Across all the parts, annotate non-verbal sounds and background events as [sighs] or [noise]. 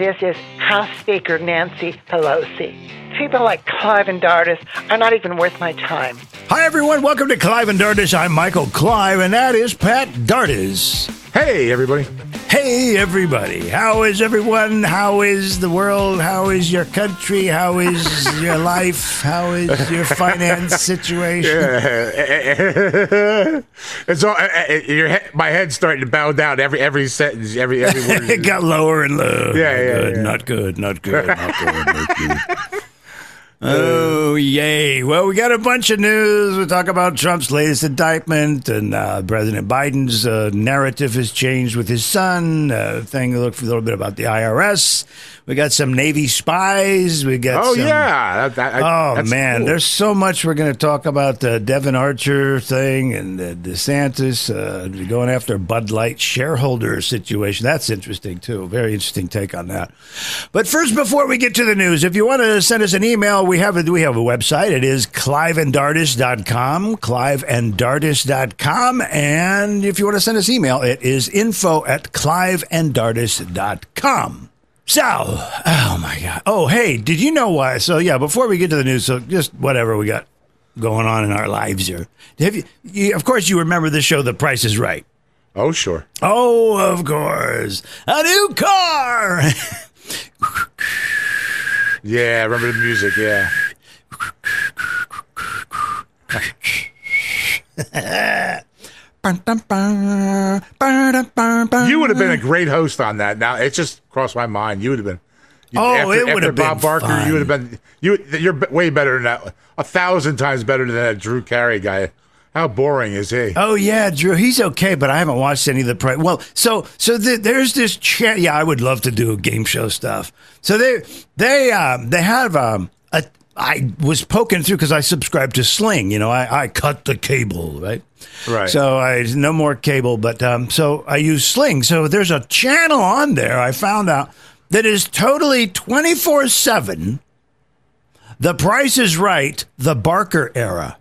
this is House Speaker Nancy Pelosi. People like Clive and Dardis are not even worth my time. Hi, everyone. Welcome to Clive and Dardis. I'm Michael Clive, and that is Pat Dardis. Hey, everybody. Hey, everybody. How is everyone? How is the world? How is your country? How is [laughs] your life? How is your finance situation? [laughs] [laughs] it's all, uh, uh, your head, my head's starting to bow down every every sentence, every every word. it got lower and lower. Yeah, yeah, good, yeah. Not good. Not good. Not good. Not good. Oh, yay. Well, we got a bunch of news. We talk about Trump's latest indictment, and uh, President Biden's uh, narrative has changed with his son. Uh, thing, look for a little bit about the IRS. We got some Navy spies. We got Oh some, yeah. That, that, Oh man, cool. there's so much we're going to talk about the Devon Archer thing and the DeSantis uh, going after Bud Light shareholder situation. That's interesting too. Very interesting take on that. But first, before we get to the news, if you want to send us an email, we have a we have a website. It is cliveanddardis.com, cliveanddardis.com, and if you want to send us email, it is info at cliveanddardis.com. So, oh my God. Oh, hey, did you know why? So, yeah, before we get to the news, so just whatever we got going on in our lives here. Have you, you, of course, you remember the show The Price is Right. Oh sure. Oh, of course. A new car. Yeah, I remember the music. Yeah. [laughs] You would have been a great host on that. Now it just crossed my mind. You would have been. you- Oh, after, it would after have Bob Barker. fun. You would have been. You. You're way better than that. A thousand times better than that Drew Carey guy. How boring is he? Oh yeah, Drew. He's okay, but I haven't watched any of the price. Well, so so the, there's this chat. Yeah, I would love to do game show stuff. So they they um they have um a. I was poking through because I subscribed to Sling. You know, I, I cut the cable, right? Right. So I no more cable, but um, so I use Sling. So there's a channel on there. I found out that is totally twenty four seven. The Price is Right, the Barker era.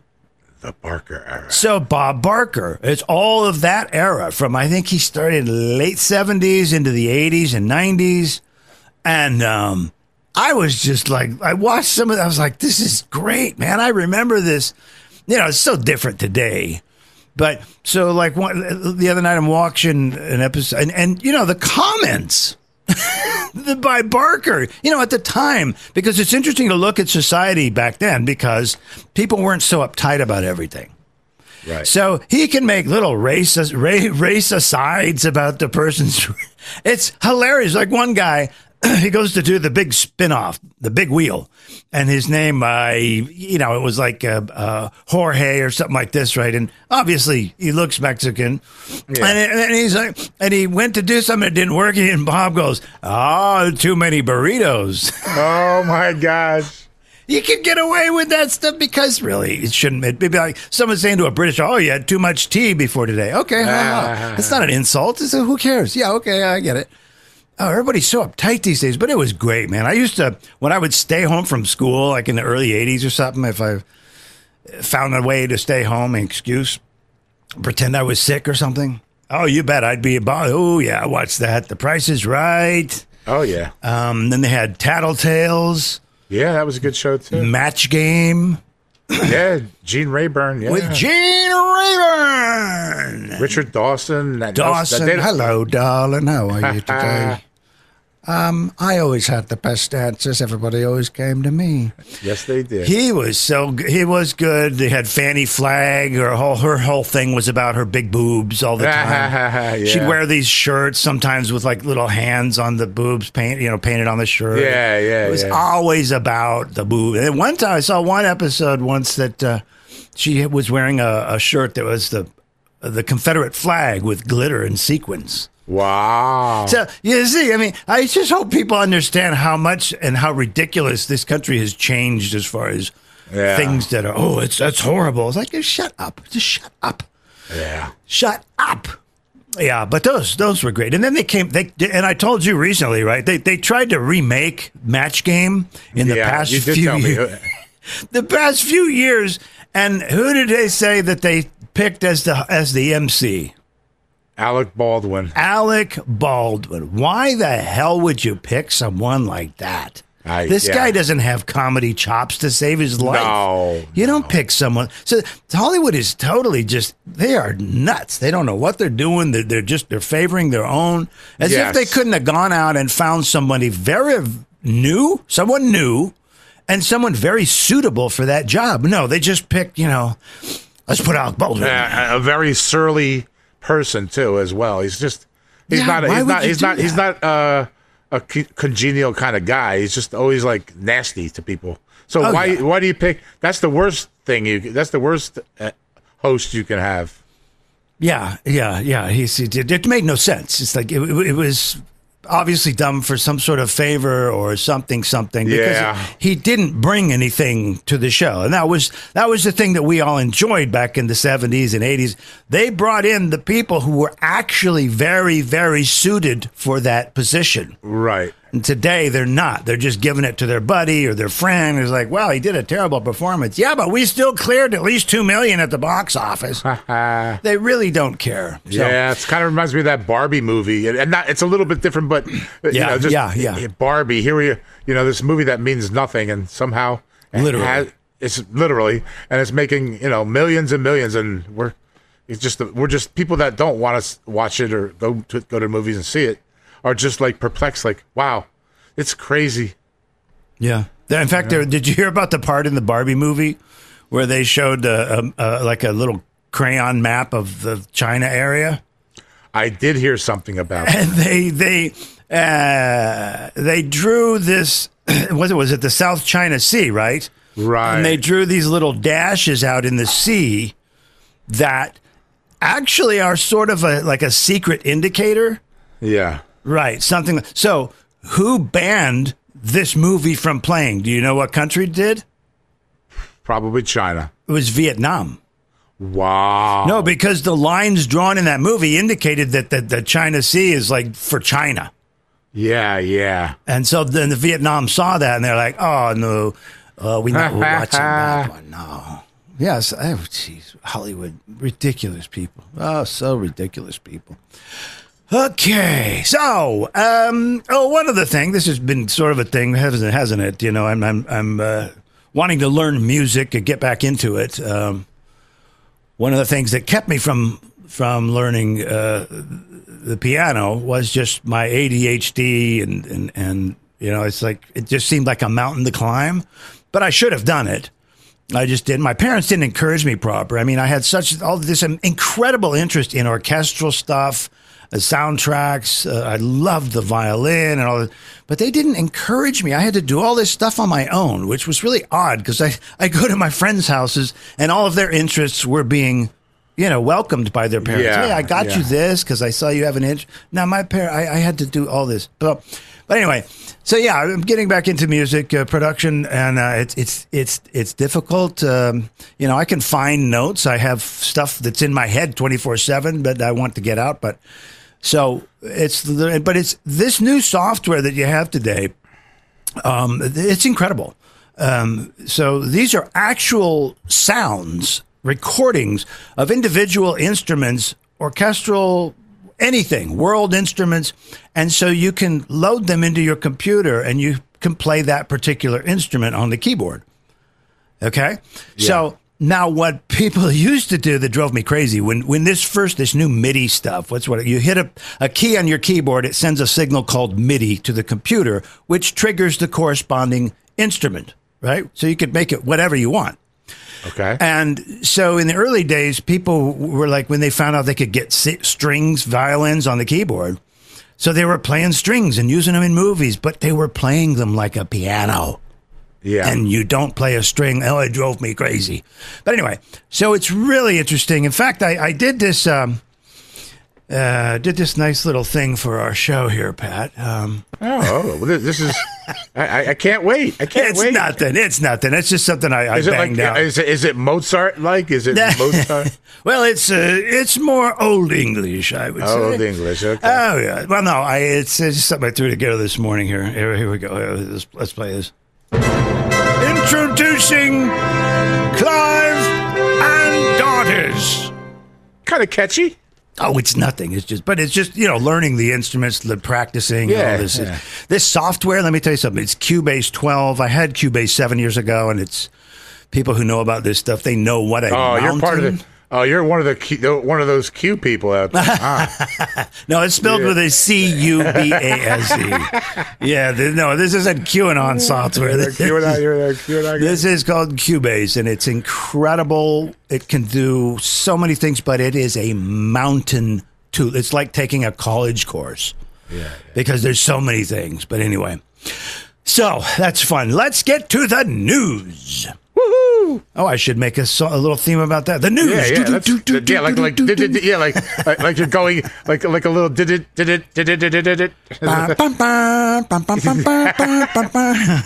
the Barker era. So Bob Barker, it's all of that era from I think he started late seventies into the eighties and nineties, and um, I was just like, I watched some of. that. I was like, this is great, man. I remember this. You know, it's so different today. But so like one, the other night I'm watching an episode, and, and you know the comments [laughs] the, by Barker. You know, at the time, because it's interesting to look at society back then because people weren't so uptight about everything. Right. So he can make little race race, race asides about the person's. [laughs] It's hilarious. Like one guy, [clears throat] he goes to do the big spin-off, the big wheel, and his name, uh, you know, it was like uh, uh, Jorge or something like this, right? And obviously he looks Mexican, Yeah. and, and he's like, and he went to do something that didn't work, [laughs] and Bob goes, "Oh, too many burritos." [laughs] oh my gosh. You can get away with that stuff because really it shouldn't. It'd be like someone saying to a British, "Oh, you had too much tea before today." Okay, haha. it's not an insult. It's a, who cares? Yeah, okay, I get it. Oh, everybody's so uptight these days, but it was great, man. I used to when I would stay home from school, like in the early '80s or something. If I found a way to stay home, an excuse, pretend I was sick or something. Oh, you bet I'd be about. Oh yeah, watch that. The Price is Right. Oh yeah. Um, then they had Tattletales, Yeah, that was a good show too. Match Game. yeah, Gene Rayburn. Yeah. with Gene Rayburn. Richard Dawson. Dawson, that- hello, darling. How are you [laughs] today? Um, I always had the best answers. Everybody always came to me. Yes, they did. He was so he was good. They had Fannie Flagg. Her whole her whole thing was about her big boobs all the [laughs] time. Yeah. She'd wear these shirts sometimes with like little hands on the boobs, paint you know, painted on the shirt. Yeah, yeah, It was yeah. always about the boob. And one time I saw one episode once that uh, she was wearing a, a shirt that was the the Confederate flag with glitter and sequins. wow. So you see, I mean, I just hope people understand how much and how ridiculous this country has changed as far as Yeah. things that are. Oh, it's that's horrible. It's like just shut up, just shut up, yeah. shut up. Yeah, but those those were great. And then they came. They and I told you recently, right? They they tried to remake Match Game in the yeah, past few years. [laughs] The past few years, and who did they say that they picked as the as the MC? Alec Baldwin. Alec Baldwin. Why the hell would you pick someone like that? I- this yeah. guy doesn't have comedy chops to save his life. No, You don't pick someone. So Hollywood is totally just, they are nuts. They don't know what they're doing. They're, they're just, they're favoring their own. As Yes. if they couldn't have gone out and found somebody very new, someone new, and someone very suitable for that job. No, they just picked, you know, let's put Alec Baldwin. a, a very surly person too, as well. He's just he's Yeah, not he's not, he's not he's not uh, a congenial kind of guy. He's just always like nasty to people. So Oh, why yeah. why do you pick? That's the worst thing you. That's the worst uh, host you can have. Yeah, yeah, yeah. He's, it, it made no sense. It's like it, it was obviously done for some sort of favor or something, something. Because Yeah. he didn't bring anything to the show, and that was that was the thing that we all enjoyed back in the seventies and eighties. They brought in the people who were actually very, very suited for that position. Right. And today they're not. They're just giving it to their buddy or their friend who's like, well, he did a terrible performance. Yeah, but we still cleared at least two million at the box office. [laughs] they really don't care. So, yeah, it kind of reminds me of that Barbie movie, and, not, it's a little bit different, but you Yeah, know, just yeah, yeah. Barbie. Here we, you know, this movie that means nothing, and somehow Literally. has- it's literally, and it's making you know millions and millions, and we're it's just we're just people that don't want to watch it or go to go to movies and see it are just like perplexed, like wow, it's crazy. Yeah. In fact, there, did you hear about the part in the Barbie movie where they showed uh, um, uh, like a little crayon map of the China area? I did hear something about it. [laughs] And they they uh, they drew this. [clears throat] Was it was it the South China Sea, right? Right. And they drew these little dashes out in the sea that actually are sort of a like a secret indicator. yeah. Right. Something. So, who banned this movie from playing? Do you know what country did? Probably China. It was Vietnam. Wow. No, because the lines drawn in that movie indicated that the, the China Sea is like for China. Yeah, yeah. And so then the Vietnam saw that and they're like, oh, no, uh, we not watching that [laughs] one. No. Yes. Oh, jeez. Hollywood. Ridiculous people. Oh, so ridiculous people. Okay. So, um, oh, one other thing. This has been sort of a thing, hasn't, hasn't it? You know, I'm, I'm, I'm uh, wanting to learn music and get back into it. Um, one of the things that kept me from from learning uh, the piano was just my ADHD and, and and you know it's like it just seemed like a mountain to climb, but I should have done it. I just didn't. My parents didn't encourage me proper. I mean, I had such all this incredible interest in orchestral stuff, uh, soundtracks. Uh, I loved the violin and all that, but they didn't encourage me. I had to do all this stuff on my own, which was really odd because I I go to my friends' houses and all of their interests were being. You know, welcomed by their parents. Yeah, hey, I got you this because I saw you have an inch. Now my parent, I, I had to do all this, but but anyway, so yeah, I'm getting back into music uh, production, and uh, it's it's it's it's difficult. Um, you know, I can find notes. I have stuff that's in my head 24 seven, but I want to get out. But so it's the, but it's this new software that you have today. Um, it's incredible. Um, so these are actual sounds, recordings of individual instruments, orchestral, anything, world instruments. And so you can load them into your computer and you can play that particular instrument on the keyboard. Okay. So now what people [laughs] used to do that drove me crazy when, when this first, this new MIDI stuff, what's what you hit a, a key on your keyboard, it sends a signal called MIDI to the computer, which triggers the corresponding instrument, right? So you could make it whatever you want. Okay. And so in the early days, people were like, when they found out they could get si- strings, violins on the keyboard. So they were playing strings and using them in movies, but they were playing them like a piano. Yeah. And you don't play a string. Oh, it drove me crazy. But anyway, so it's really interesting. In fact, I, I did this. Um, uh, did this nice little thing for our show here, Pat. Um, oh, oh, well, this- is. I, I- can't wait. I can't it's wait. nothing. It's nothing. It's just something I, I Is it like? banged out. Is it, is it Mozart like? Is it [laughs] Mozart? well, it's uh, it's more old English, I would Oh, say. the English. Okay. Oh yeah. Well, no, I it's, it's just something I threw together this morning. Here, here, here we go. Here, let's, let's play this. Introducing Clive and Dardis. kind of catchy. Oh, it's nothing. It's just, but it's just you know learning the instruments, the practicing. Yeah, all this yeah. this software. Let me tell you something. It's Cubase 12. I had Cubase seven years ago, and it's people who know about this stuff. They know what I. Oh, you're part of the. Oh, you're one of the Q, one of those Q people out there. [laughs] Ah, No, it's spelled Yeah. with a C U B A S E. Yeah, th- no, this isn't QAnon software. you're the QAnon, you're the QAnon. This is called Cubase, and it's incredible. It can do so many things, but it is a mountain tool. It's like taking a college course Yeah. because there's so many things. But anyway, so that's fun. Let's get to the news. Oh, I should make a, song, a little theme about that. The news. Yeah, yeah, yeah like like yeah, like like, like you're going like like a little did it did it did it did it did it.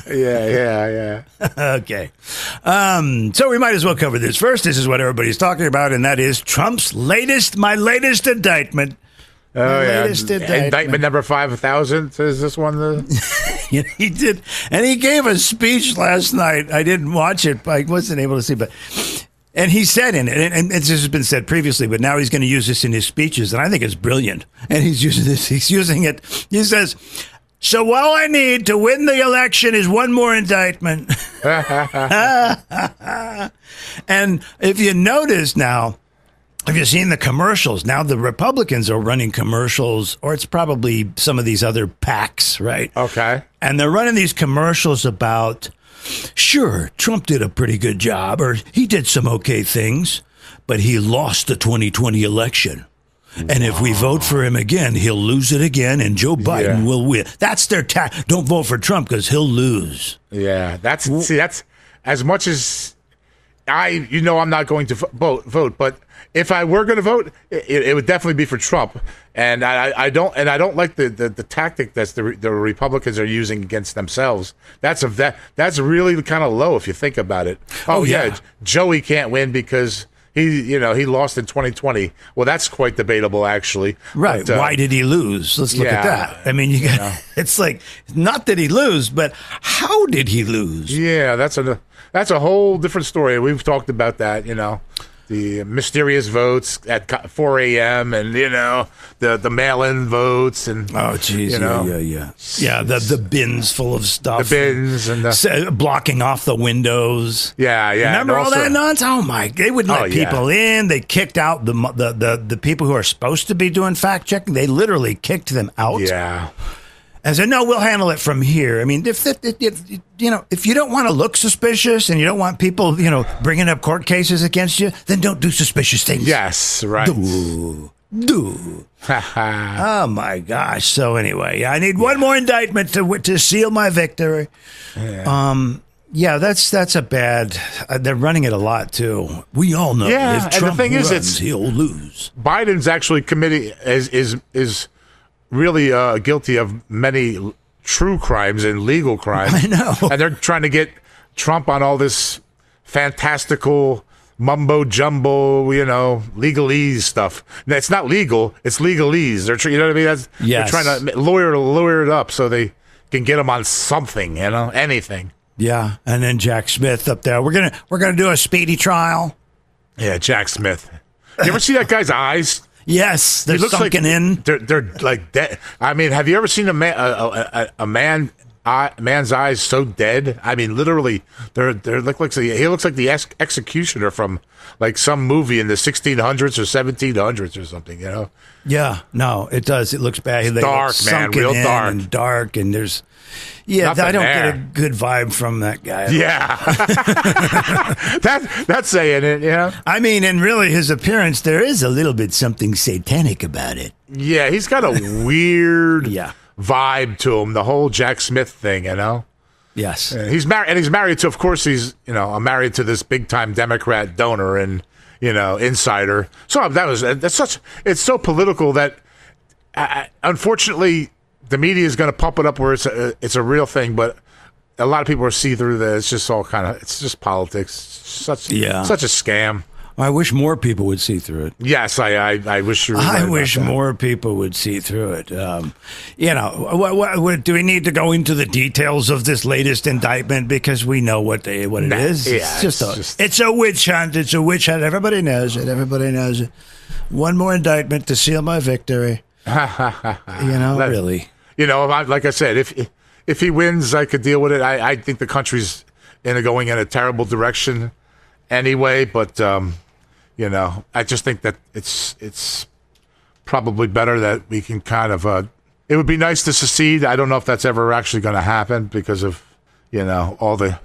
Yeah, yeah, yeah. [laughs] okay. Um, so we might as well cover this first. This is what everybody's talking about, and that is Trump's latest, my latest indictment Oh yeah. latest indictment. Indictment number five thousand. Is this one the? [laughs] He did, and he gave a speech last night. I didn't watch it, I wasn't able to see, but. And he said in it, and, and this has been said previously, but now he's going to use this in his speeches, and I think it's brilliant. And he's using this, he's using it. He says, So all I need to win the election is one more indictment. [laughs] [laughs] and if you notice now, have you seen the commercials? Now the Republicans are running commercials, or it's probably some of these other PACs, right? Okay. And they're running these commercials about, sure, Trump did a pretty good job, or he did some okay things, but he lost the 2020 election. And if we vote for him again, he'll lose it again, and Joe Biden Yeah. will win. That's their tack. Don't vote for Trump because he'll lose. Yeah, that's see, that's as much as I, you know, I'm not going to vote, vote, but if I were going to vote, it, it would definitely be for Trump. And I, I don't, and I don't like the, the, the tactic that the the Republicans are using against themselves. That's a that that's really kind of low if you think about it. Oh, Oh, yeah. yeah. Joey can't win because. He, you know, he lost in 2020. Well, that's quite debatable, actually. Right. But, uh, Why did he lose? Let's look at that. I mean, you got, [laughs] it's like, not that he lose, but how did he lose? Yeah, that's a that's a whole different story. We've talked about that, you know, the mysterious votes at 4 a.m. and you know the the mail-in votes and Oh, jeez. You know. yeah, yeah, yeah. Yeah, the, the bins full of the stuff. bins and the blocking off the windows. yeah yeah. Remember all also- that nonsense? Oh my! They wouldn't oh, let Oh, yeah. people in. They kicked out the, the the the people who are supposed to be doing fact checking. They literally kicked them out. Yeah, and said, "No, we'll handle it from here." I mean, if, if, if, if you know, if you don't want to look suspicious and you don't want people, you know, bringing up court cases against you, then don't do suspicious things. yes, right. Do do. [laughs] Oh my gosh! So anyway, I need one more indictment to to seal my victory. Um. Yeah, that's that's a bad. Uh, they're running it a lot too. We all know. Yeah, if and the Trump thing is, it's- he'll lose. Biden's actually committing is is is really uh, guilty of many true crimes and legal [laughs] crimes. I know. and they're trying to get Trump on all this fantastical mumbo jumbo, you know, legalese stuff. No, It's not legal; it's legalese. They're you know what I mean. That's, Yes. They're trying to lawyer lawyer it up so they can get him on something, you know, anything. Yeah, and then Jack Smith up there. We're gonna we're gonna do a speedy trial. Yeah, Jack Smith. You ever see that guy's eyes? Yes, they're looks sunken like, in. They're they're like dead. I mean, have you ever seen a man a, a, a- man eye, man's eyes so dead? I mean, literally, they're they're look like he looks like the ex- executioner from like some movie in the 1600s or 1700s or something. You know? Yeah, no, it does. It looks bad. They dark, man, real in dark. and dark, and there's. Yeah, Nothing I don't there. get a good vibe from that guy. Yeah, [laughs] that that's saying it. Yeah, I mean, and really, his appearance there is a little bit something satanic about it. yeah. He's got a [laughs] weird Yeah. vibe to him. The whole Jack Smith thing. You know. Yes. And he's married, and he's married to, of course, he's you know married to this big time Democrat donor and you know insider. So that was that's such it's so political that uh, unfortunately the media is going to pump it up where it's a, it's a real thing, but a lot of people are see through that. It's just all kind of it's just politics. Such Yeah. such a scam. I wish more people would see through it. Yes, I I, I wish right I wish that. more people would see through it. Um, you know, what, what, what, do we need to go into the details of this latest indictment because we know what they what it Nah, is? yeah, it's just it's a just- it's a witch hunt. It's a witch hunt. Everybody knows it. Everybody knows it. One more indictment to seal my victory. [laughs] you know, Let- really. You know, I- like I said, if if he wins, I could deal with it. I, I think the country's in a, going in a terrible direction anyway. But um, you know, I just think that it's it's probably better that we can kind of. Uh, it would be nice to secede. I don't know if that's ever actually going to happen because of you know all the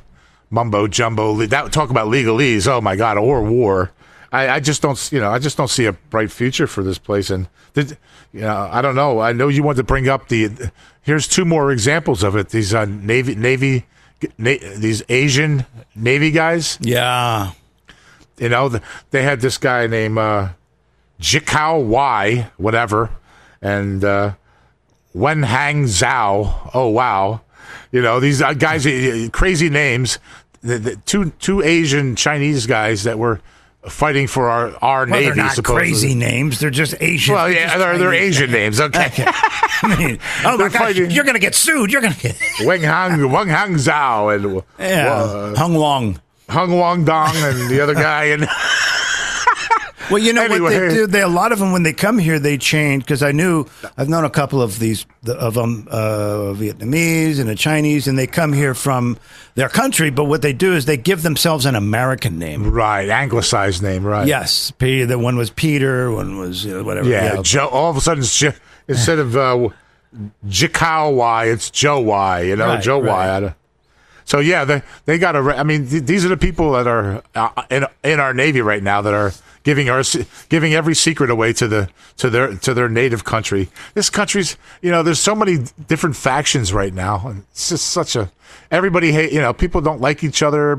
mumbo jumbo. That talk about legalese. Oh my God, or war. I, I just don't, you know, I just don't see a bright future for this place. And did, you know, I don't know. I know you wanted to bring up the. Here's two more examples of it. These uh, navy, navy, na, these Asian navy guys. Yeah. You know, the, they had this guy named uh, Jikao Y, whatever, and uh, Wen Hang Zhao. Oh wow, you know these uh, guys, uh, crazy names. The, the two two Asian Chinese guys that were fighting for our our Well, navy. they're not supposedly. crazy names. They're just Asian. Well, yeah, they're, they're Asian names. Okay, [laughs] I mean, oh my They're gosh, fighting- you're gonna get sued. You're gonna get [laughs] Wang Hang Wang Hang Zhao and yeah. uh, Hung Wong. Hung Wong Dong and the other guy and. [laughs] Well, you know what they do. They a lot of them when they come here, they change because I knew I've known a couple of these of them uh, Vietnamese and a Chinese, and they come here from their country. But what they do is they give themselves an American name. Right, anglicized name, right? Yes, Peter. The one was Peter. One was you know, whatever. Yeah, Joe. All of a sudden, instead of uh, Y, it's Joe Y. You know, Right, Joe right. Y. So yeah, they they got to. I mean, th- these are the people that are uh, in in our navy right now that are giving our giving every secret away to the to their to their native country. This country's you know, there's so many different factions right now, and it's just such a everybody hate. You know, people don't like each other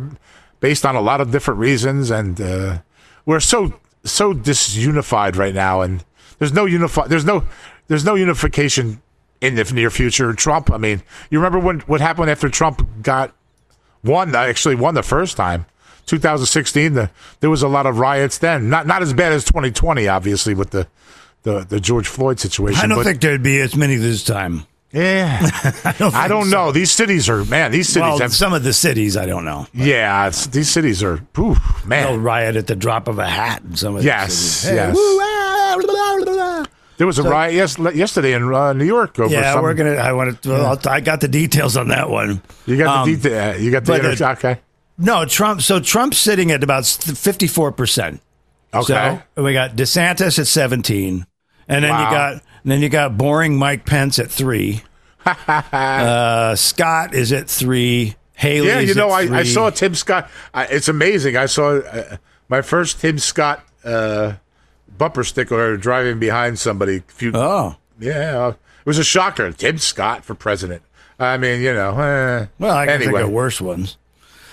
based on a lot of different reasons, and uh, we're so so disunified right now, and there's no unify. There's no there's no unification in the near future. Trump. I mean, you remember when what happened after Trump got won? Actually, won the first time. 2016. The, there was a lot of riots then. Not not as bad as 2020, obviously, with the the, the George Floyd situation. I don't but, think there'd be as many this time. Yeah, [laughs] I don't, I don't so. know. These cities are man. These cities Well, have some of the cities, I don't know. yeah. It's, these cities are ooh, man. They'll riot at the drop of a hat in some of the Yes, cities. yes. woo, ah, blah, blah, blah, blah. There was a riot yes, yesterday in uh, New York over Yeah, some. we're gonna. I want to. Well, I'll- I got the details on that one. You got Um, the detail. You got the but inter- okay. No, Trump. So Trump's sitting at about fifty-four percent. Okay. So we got DeSantis at seventeen, and then Wow. you got and then you got boring Mike Pence at three. [laughs] uh, Scott is at three. Haley. yeah, you know, I, I saw Tim Scott. I, it's amazing. I saw uh, my first Tim Scott uh, bumper sticker driving behind somebody. Few, Oh, yeah, it was a shocker. Tim Scott for president. I mean, you know. Eh. well, I can anyway, think of worse ones.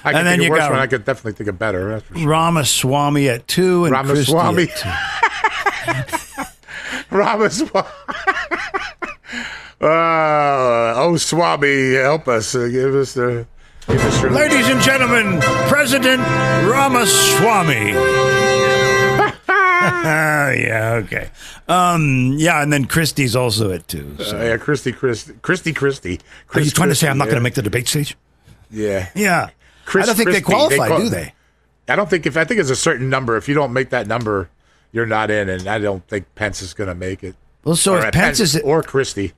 I can and then you got- one. I could definitely think of better. Sure. Ramaswamy at two and Christie Ramaswamy. at [laughs] two. Ramaswamy. uh, oh, Swami, help us. Uh, give us the. Give us your Ladies and gentlemen, President Ramaswamy. [laughs] [laughs] yeah, okay. Um, yeah, and then Christie's also at two. So. Uh, yeah, Christy, Christy, Christy, Christy. Are you Chris trying to say I'm not Christie, going to make the debate stage? Yeah. Yeah. Chris I don't think Christie, they qualify, call- do they? I don't think if I think it's a certain number. If you don't make that number, you're not in, and I don't think Pence is going to make it. Well, so Or, if uh, Pence is at, or Christie.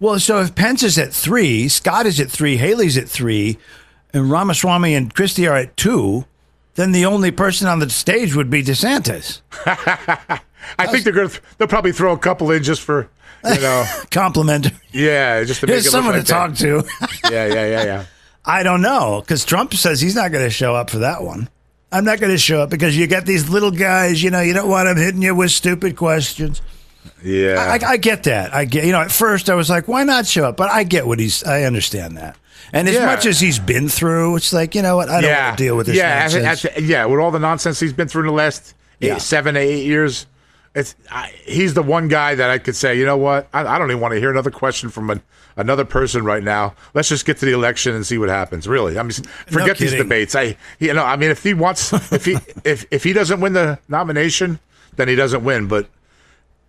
well, so if Pence is at three, Scott is at three, Haley's at three, and Ramaswamy and Christie are at two, then the only person on the stage would be DeSantis. [laughs] I think they're going to. They'll probably throw a couple in just for you know. [laughs] Complimentary. yeah, just to make Here's it someone look to like talk to. Yeah, yeah, yeah, yeah. I don't know because Trump says he's not going to show up for that one. I'm not going to show up because you got these little guys. You know, you don't want them hitting you with stupid questions. Yeah. I, I get that. I get. You know, at first I was like, why not show up? But I get what he's. I understand that. And as Yeah. much as he's been through, it's like you know what? I don't yeah. want to deal with this yeah, at- nonsense. at- yeah, with all the nonsense he's been through in the last eight, Yeah. seven, eight years, it's I, he's the one guy that I could say, you know what? I, I don't even want to hear another question from an, another person right now. Let's just get to the election and see what happens. Really, I mean, forget these debates. I, you know, I mean, if he wants, if he, [laughs] if if he doesn't win the nomination, then he doesn't win. But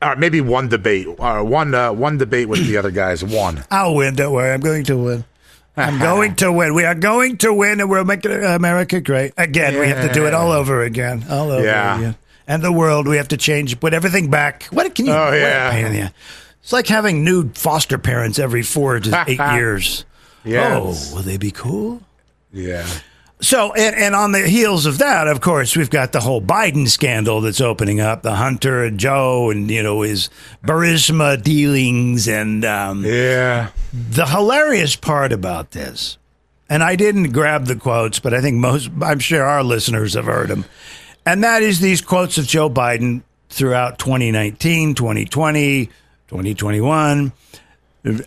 or maybe one debate, or one uh, one debate with the other guys. One. I'll win. Don't worry. I'm going to win. I'm going to win. We are going to win, and we're making uh, America great again. We have to do it all over again, all over Yeah. again. And the world, we have to change, put everything back. What can you? Oh, yeah. Pain in the ass. It's like having new foster parents every four to [laughs] eight years. Yes. Oh, will they be cool? Yeah. So, and, and on the heels of that, of course, we've got the whole Biden scandal that's opening up. The Hunter and Joe, and you know his Burisma dealings, and um, Yeah. the hilarious part about this, and I didn't grab the quotes, but I think most, I'm sure our listeners have heard them, and that is these quotes of Joe Biden throughout 2019, 2020, 2021.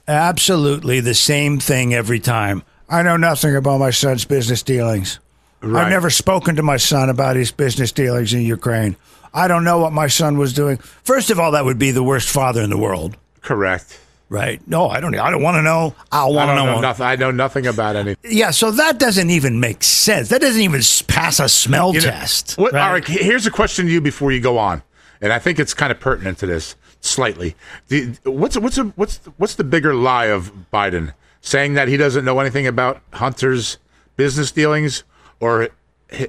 Absolutely the same thing every time. I know nothing about my son's business dealings. Right. I've never spoken to my son about his business dealings in Ukraine. I don't know what my son was doing. First of all, that would be the worst father in the world. Correct. Right? No, I don't. I don't want to know. I want to know. know nothing. I know nothing about anything. Yeah, so that doesn't even make sense. That doesn't even pass a smell You know, test. What, right? all right, here's a question to you before you go on, and I think it's kind of pertinent to this slightly. The, what's what's a, what's what's the bigger lie of Biden saying that he doesn't know anything about Hunter's business dealings, or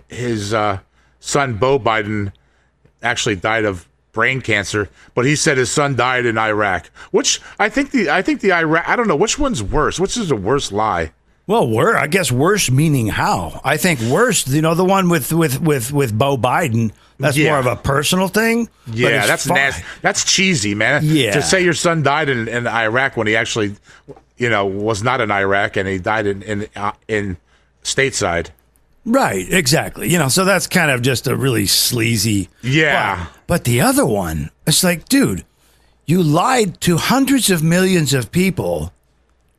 his uh, son Beau Biden actually died of brain cancer, but he said his son died in Iraq. Which I think the I think the Iraq I don't know which one's worse. Which is the worst lie? Well, wor I guess worse meaning how? I think worse. You know, the one with with with with Beau Biden. That's Yeah. more of a personal thing. Yeah, that's nasty. That's cheesy, man. Yeah. To say your son died in, in Iraq when he actually, you know, was not in Iraq and he died in in uh, in stateside. Right, exactly. You know, so that's kind of just a really sleazy. Yeah. But, but the other one, it's like, dude, you lied to hundreds of millions of people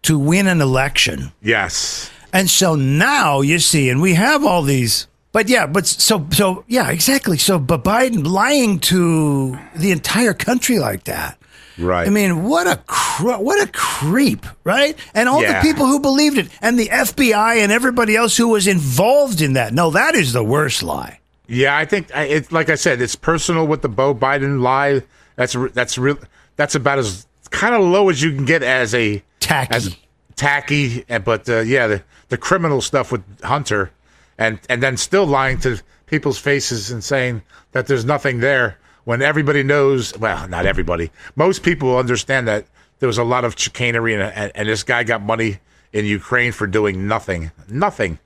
to win an election. Yes. And so now you see, and we have all these, but yeah, but so, so, yeah, exactly. So, but Biden lying to the entire country like that. Right. I mean, what a cr- what a creep, right? And all Yeah. the people who believed it, and the FBI and everybody else who was involved in that. No, that is the worst lie. Yeah, I think it's like I said, it's personal with the Beau Biden lie. That's that's real. That's about as kind of low as you can get as a Tacky. as tacky. But uh, yeah, the the criminal stuff with Hunter, and and then still lying to people's faces and saying that there's nothing there when everybody knows. Well, not everybody. Most people understand that there was a lot of chicanery and and, and this guy got money in Ukraine for doing nothing. Nothing.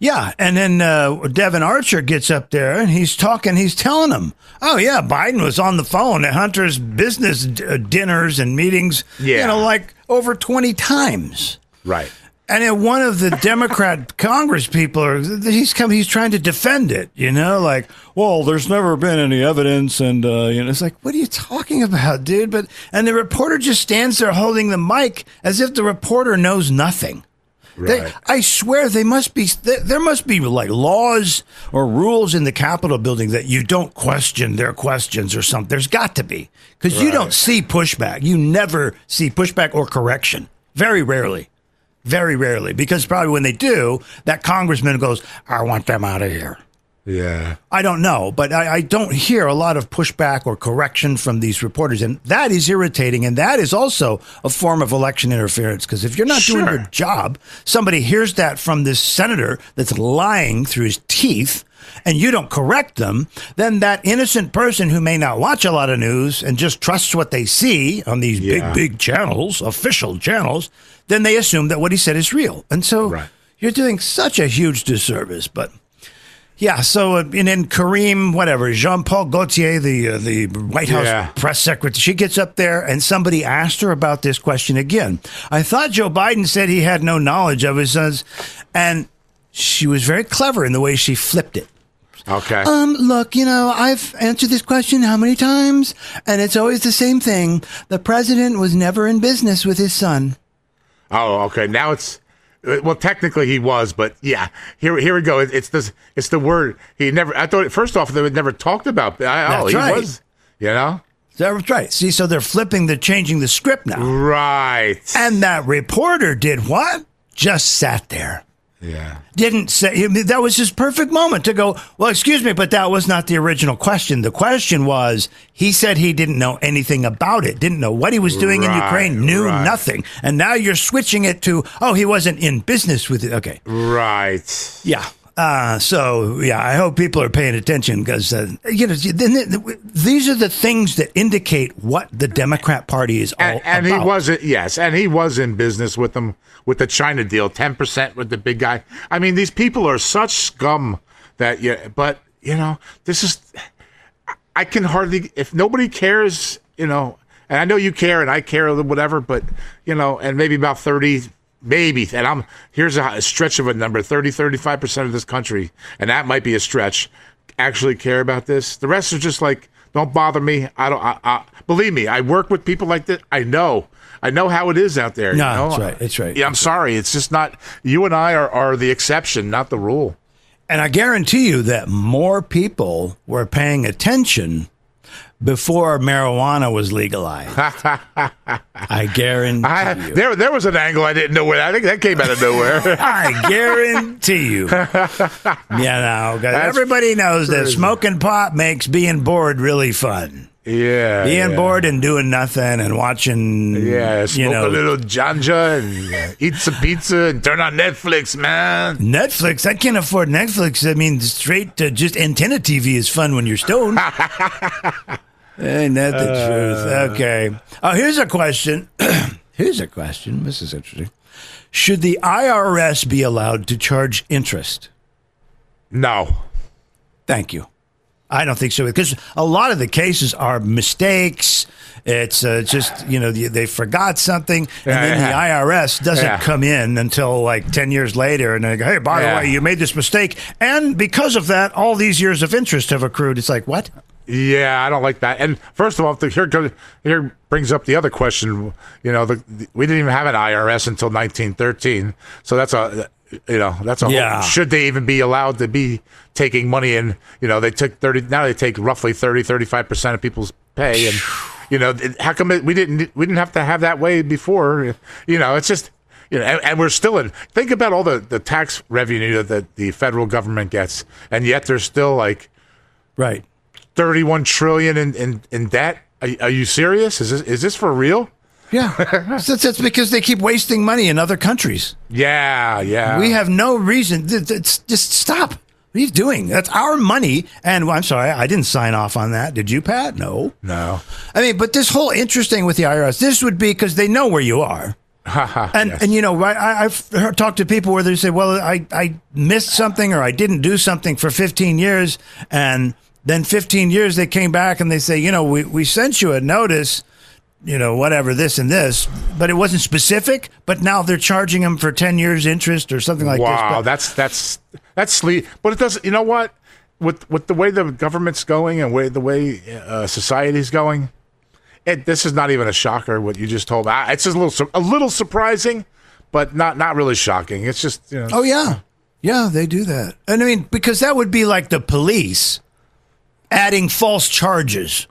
Yeah, and then uh, Devon Archer gets up there and he's talking. He's telling them, "Oh yeah, Biden was on the phone at Hunter's business d- uh, dinners and meetings. Yeah. you know, like over twenty times." Right. And one of the Democrat [laughs] Congress people are he's come he's trying to defend it, you know, like, well, there's never been any evidence, and uh, you know, it's like, what are you talking about, dude? But and the reporter just stands there holding the mic as if the reporter knows nothing. They, Right. I swear they must be there there must be like laws or rules in the Capitol building that you don't question their questions or something. There's got to be because you don't see pushback. You never see pushback or correction. Very rarely. Very rarely. Because probably when they do, that congressman goes, I want them out of here. Yeah. I don't know, but I, I don't hear a lot of pushback or correction from these reporters. And that is irritating. And that is also a form of election interference. Because if you're not doing your job, somebody hears that from this senator that's lying through his teeth, and you don't correct them, then that innocent person who may not watch a lot of news and just trusts what they see on these Yeah. big, big channels, official channels, then they assume that what he said is real. And so Right. you're doing such a huge disservice. But yeah, so uh, and then Kareem, whatever, Jean Paul Gaultier, the uh, the White House Yeah. press secretary, she gets up there and somebody asked her about this question again. I thought Joe Biden said he had no knowledge of his sons, and she was very clever in the way she flipped it. Okay. Um, look, you know, I've answered this question how many times, and it's always the same thing. The president was never in business with his son. Oh, okay. Now it's uh, well, technically he was, but yeah. Here, here we go. It, it's this. It's the word he never. I thought first off they would never talked about. I, oh, That's he right. was. You know? That's right. See, so they're flipping, they're changing the script now. Right. And that reporter did what? Just sat there. Yeah. Didn't say that was his perfect moment to go, well, excuse me, but that was not the original question. The question was he said he didn't know anything about it, didn't know what he was doing in Ukraine, knew right. nothing. And now you're switching it to, oh, he wasn't in business with it. Okay. Right. Yeah. Uh, so yeah, I hope people are paying attention because uh, you know these are the things that indicate what the Democrat Party is all And, and he wasn't, yes, and he was in business with them with the China deal, 10% with the big guy. I mean, these people are such scum that, yeah, but, you know, this is, I can hardly, if nobody cares, you know, and I know you care and I care, or whatever, but, you know, and maybe about 30, maybe, and I'm, here's a, a stretch of a number 30, 35% of this country, and that might be a stretch, actually care about this. The rest are just like, don't bother me. I don't, I, I, believe me, I work with people like this. I know. I know how it is out there. you know? that's right, that's right. Yeah, I'm sorry. It's just not, you and I are, are the exception, not the rule. And I guarantee you that more people were paying attention before marijuana was legalized. [laughs] I guarantee I, you. there, there was an angle I didn't know where. I think that came out of nowhere. [laughs] I guarantee you. [laughs] 'cause That's everybody knows that smoking pot makes being bored really fun. yeah, Being yeah. bored and doing nothing and watching, Yeah, smoke you know, a little janja and uh, eat some pizza and turn on Netflix, man. Netflix. I can't afford Netflix. I mean, straight to just antenna TV is fun when you're stoned. Ain't that the Uh. truth? Okay. Oh, here's a question. [clears throat] here's a question. This is interesting. Should the IRS be allowed to charge interest? No. Thank you. I don't think so because a lot of the cases are mistakes. It's uh, just you know they forgot something, and Yeah, then yeah. the IRS doesn't Yeah. come in until like ten years later, and they go, "Hey, by the way, you made this mistake, and because of that, all these years of interest have accrued." It's like what? Yeah, I don't like that. And first of all, the, here goes, here brings up the other question. You know, the, the- we didn't even have an IRS until 1913, so that's a you know that's a whole- Yeah. should they even be allowed to be taking money in? You know, they took 30 now they take roughly 30 35 percent of people's pay, and you know how come it, we didn't we didn't have to have that way before? You know, it's just. You know, and, and we're still in. Think about all the, the tax revenue that the federal government gets, and yet there's still like Right. 31 trillion in, in, in debt. Are, are you serious? Is this, is this for real? Yeah, [laughs] that's, that's because they keep wasting money in other countries. Yeah, yeah. We have no reason. Just stop. What are you doing? That's our money. And well, I'm sorry, I didn't sign off on that. Did you, Pat? No. no. I mean, but this whole interesting with the IRS, this would be because they know where you are. [laughs] And Yes. and you know. I, I've heard, talked to people where they say, "Well, I I missed something or I didn't do something for 15 years," and then 15 years they came back and they say, "You know, we we sent you a notice." You know, whatever this and this, but it wasn't specific. But now they're charging them for ten years interest or something like this. wow, that's that's that's sleep. But it doesn't. You know what? With with the way the government's going and way the way uh, society's going, it, this is not even a shocker. What you just told I- it's just a little a little surprising, but not not really shocking. It's just you know. Oh yeah, yeah, they do that. And I mean, because that would be like the police adding false charges,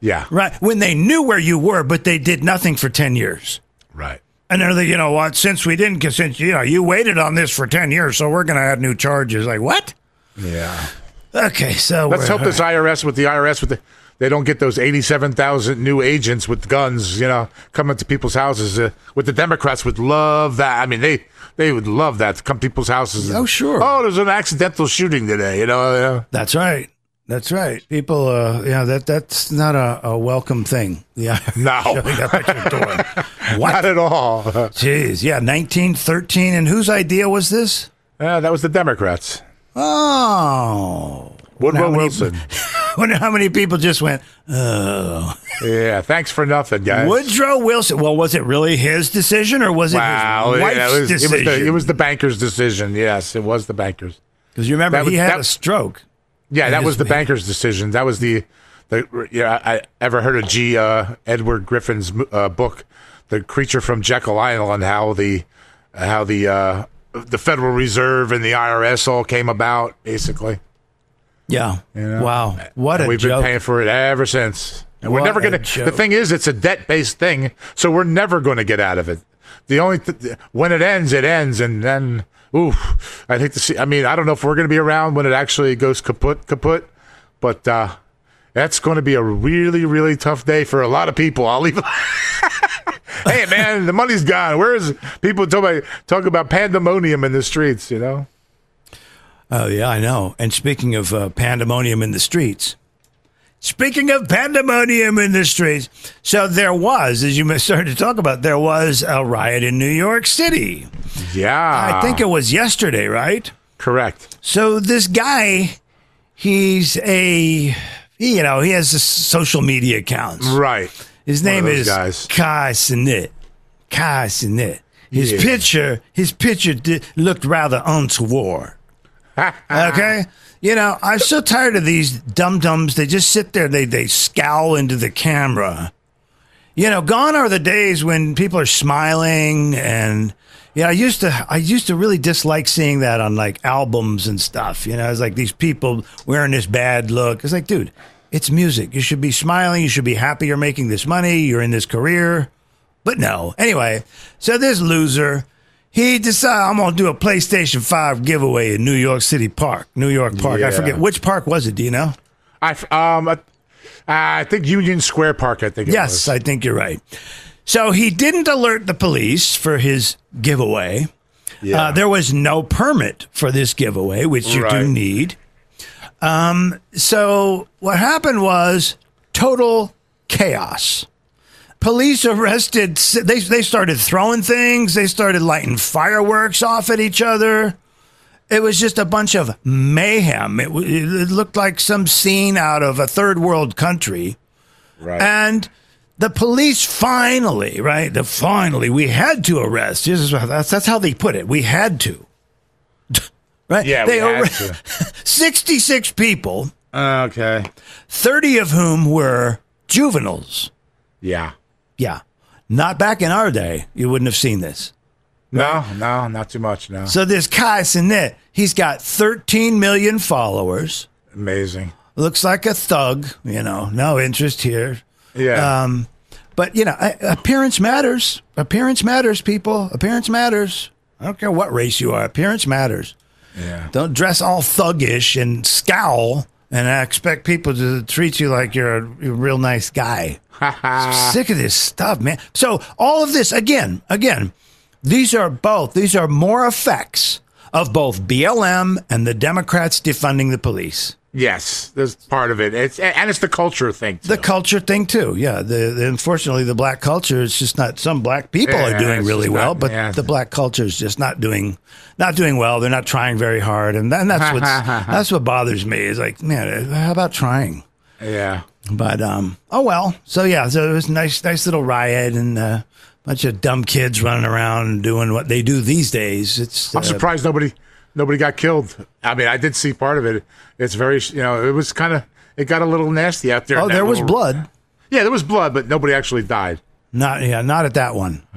yeah, right? When they knew where you were, but they did nothing for ten years. right. And they're like, you know what? Since we didn't, since you know you waited on this for ten years, so we're going to add new charges. Like what? Yeah. Okay, so Let's hope this IRS with the IRS with the they don't get those eighty-seven thousand new agents with guns, you know, coming to people's houses. Uh, with the Democrats would love that. I mean, they they would love that to come to people's houses. and, Oh, sure. Oh, there's an accidental shooting today. You know. uh, That's right. That's right. People, uh, yeah, that that's not a, a welcome thing. Yeah, [laughs] [laughs] No. showing up at your door. [laughs] not at all. Jeez, yeah, nineteen thirteen. And whose idea was this? Yeah, that was the Democrats. Oh, Woodrow Wilson. Wonder how many people just went, oh. yeah. Thanks for nothing, guys. Woodrow Wilson. Well, was it really his decision or was it Wow. his yeah, wife's it, was, it, was decision? the, it was the bankers' decision. Yes, it was the bankers. Because you remember that was- he had that- a stroke. Yeah, that was the banker's decision. That was the, the yeah. I ever heard of G. Uh, Edward Griffin's uh, book, "The Creature from Jekyll Island," how the how the uh, the Federal Reserve and the IRS all came about, basically. Yeah. You know? Wow. What And a we've joke. been paying for it ever since. And we're never going to. The thing is, it's a debt based thing, so we're never going to get out of it. The only th- when it ends, it ends, and then ooh, I'd hate to see. I mean, I don't know if we're going to be around when it actually goes kaput, kaput, but uh, that's going to be a really, really tough day for a lot of people. I'll leave. [laughs] hey, man, the money's gone. Where is people talk about talk about pandemonium in the streets? You know. Oh, yeah, I know. And speaking of uh, pandemonium in the streets, speaking of pandemonium in the streets, so there was, as you [laughs] started to talk about, there was a riot in New York City. Yeah, I think it was yesterday, right? correct. So this guy, he's a, you know, he has a social media accounts. Right. His name is guys. Kai Cenat. Kai Cenat. His Yeah. picture, his picture did, looked rather untoward. [laughs] Okay. You know, I'm so tired of these dum dums. They just sit there. They they scowl into the camera. You know, gone are the days when people are smiling and. Yeah, I used to. I used to really dislike seeing that on like albums and stuff. You know, it's like these people wearing this bad look. It's like, dude, it's music. You should be smiling. You should be happy. You're making this money. You're in this career. But no. Anyway, so this loser, he decided I'm gonna do a PlayStation Five giveaway in New York City Park, New York Park. I forget which park was it. Do you know? I um I, I think Union Square Park. I think. It Yes, was. I think you're right. So he didn't alert the police for his giveaway. Yeah. Uh, there was no permit for this giveaway, which you Right. do need. Um, so what happened was total chaos. Police arrested. They they started throwing things. They started lighting fireworks off at each other. It was just a bunch of mayhem. It, it looked like some scene out of a third world country. right. And the police finally, right? The finally, we had to arrest. This is, that's, that's how they put it. We had to. [laughs] right? yeah, they we had arre- [laughs] 66 people, to. Okay. 30 of whom were juveniles. Yeah. Yeah. Not back in our day. You wouldn't have seen this. No, no, not too much. No. So this Kai Cenat, he's got 13 million followers. Amazing. Looks like a thug, you know, no interest here. Yeah. Um, but you know, appearance matters. Appearance matters, people. Appearance matters. I don't care what race you are. Appearance matters. yeah. Don't dress all thuggish and scowl and expect people to treat you like you're a, you're a real nice guy. [laughs] Sick of this stuff, man. So all of this again, again, these are both. These are more effects of both BLM and the Democrats defunding the police. Yes, there's part of it. It's and it's the culture thing. Too. The culture thing too, yeah. The, the unfortunately the black culture is just not. Some black people Yeah, are doing really just well, but yeah. the black culture is just not doing not doing well. They're not trying very hard, and, and that's what's [laughs] that's what bothers me. Is like, man, how about trying? yeah. But um, oh well. So yeah, so it was nice, nice little riot and a uh, bunch of dumb kids running around doing what they do these days. It's I'm uh, surprised nobody nobody got killed. I mean, I did see part of it. It's very, you know, it was kind of it got a little nasty out there. Oh, there was little- blood. Yeah, there was blood, but nobody actually died. Not yeah, not at that one. [laughs]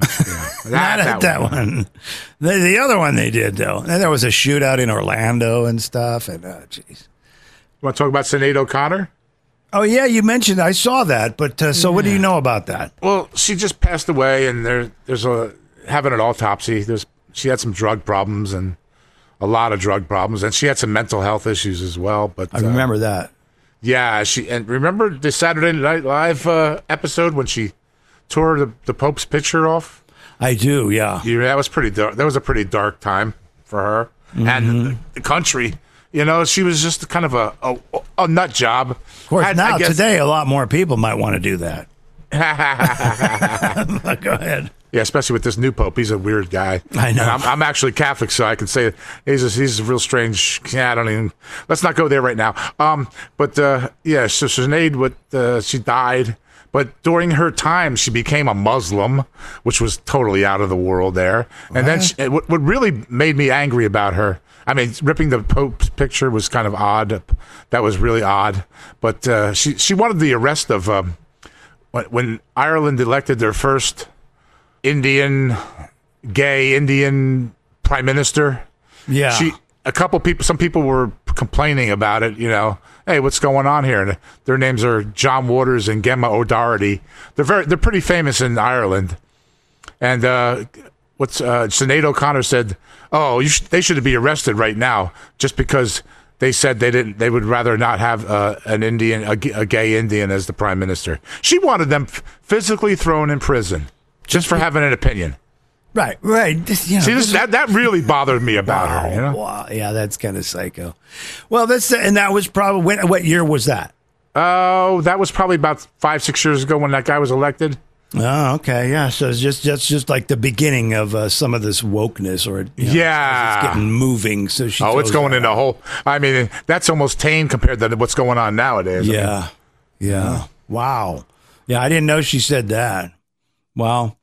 That, [laughs] not at that one. The, the other one they did though. And there was a shootout in Orlando and stuff. And oh, jeez. You want to talk about Sinead O'Connor? Oh yeah, you mentioned. I saw that. But uh, so, what do you know about that? Well, she just passed away, and there there's a having an autopsy. There's she had some drug problems and a lot of drug problems, and she had some mental health issues as well. But I uh, remember that. Yeah, she and remember the Saturday Night Live uh, episode when she tore the, the Pope's picture off. I do. Yeah. Yeah, that was pretty dark. That was a pretty dark time for her and the, country. You know, she was just kind of a a, a nut job. Of course, now today, a lot more people might want to do that. [laughs] [laughs] Go ahead. Yeah, especially with this new pope. He's a weird guy. I know. I'm, I'm actually Catholic, so I can say he's a, he's a real strange. Yeah, I don't even. Let's not go there right now. Um, but uh, yeah, so Sinead, what uh, she died, but during her time, she became a Muslim, which was totally out of the world there. And then she, what, what really made me angry about her. I mean, ripping the Pope's picture was kind of odd. That was really odd. But uh, she she wanted the arrest of um, when, when Ireland elected their first Indian, gay Indian prime minister. Yeah. She, a couple people, some people were complaining about it. You know, hey, what's going on here? And their names are John Waters and Gemma O'Doherty. They're very they're pretty famous in Ireland. And uh, what's uh, Sinead O'Connor said? Oh, you sh- they should be arrested right now just because they said they didn't. They would rather not have uh, an Indian, a, g- a gay Indian, as the prime minister. She wanted them f- physically thrown in prison just for having an opinion. Right, right. This, you know, See, this, that that really bothered me about her. You know? Wow, yeah, that's kind of psycho. Well, that's and that was probably when, what year was that? Oh, that was probably about five, six years ago when that guy was elected. Oh, okay, yeah. So it's just that's just like the beginning of uh, some of this wokeness, or you know, Yeah. it's getting moving. So she, Oh, it's going into a whole. I mean, that's almost tame compared to what's going on nowadays. I mean, Yeah, yeah. Wow. Yeah, I didn't know she said that. Wow.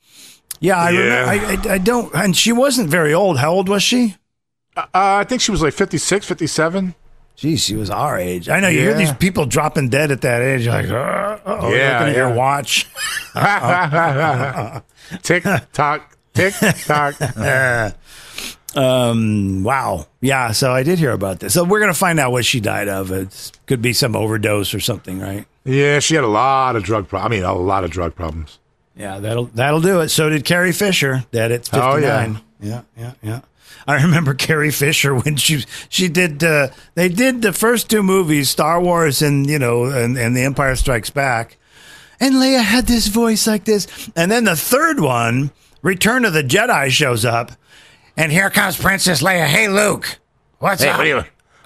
Yeah, I, Yeah. remember, I, I I don't. And she wasn't very old. How old was she? uh, I think she was like 56, 57. Geez, she was our age. I know you hear these people dropping dead at that age. Like, uh, oh, Yeah, looking at your watch. [laughs] [laughs] tick tock, tick tock. [laughs] Um. Wow. Yeah. So I did hear about this. So we're gonna find out what she died of. It could be some overdose or something, right? Yeah, she had a lot of drug problems. I mean, a lot of drug problems. Yeah. That'll that'll do it. So did Carrie Fisher. Dead at fifty Oh, nine. yeah. yeah. Yeah. Yeah. I remember [laughs] Carrie Fisher when she she did uh, they did the first two movies, Star Wars and you know and, and The Empire Strikes Back, and Leia had this voice like this, and then the third one, Return of the Jedi, shows up, and here comes Princess Leia. Hey Luke, what's Hey, up? what do you?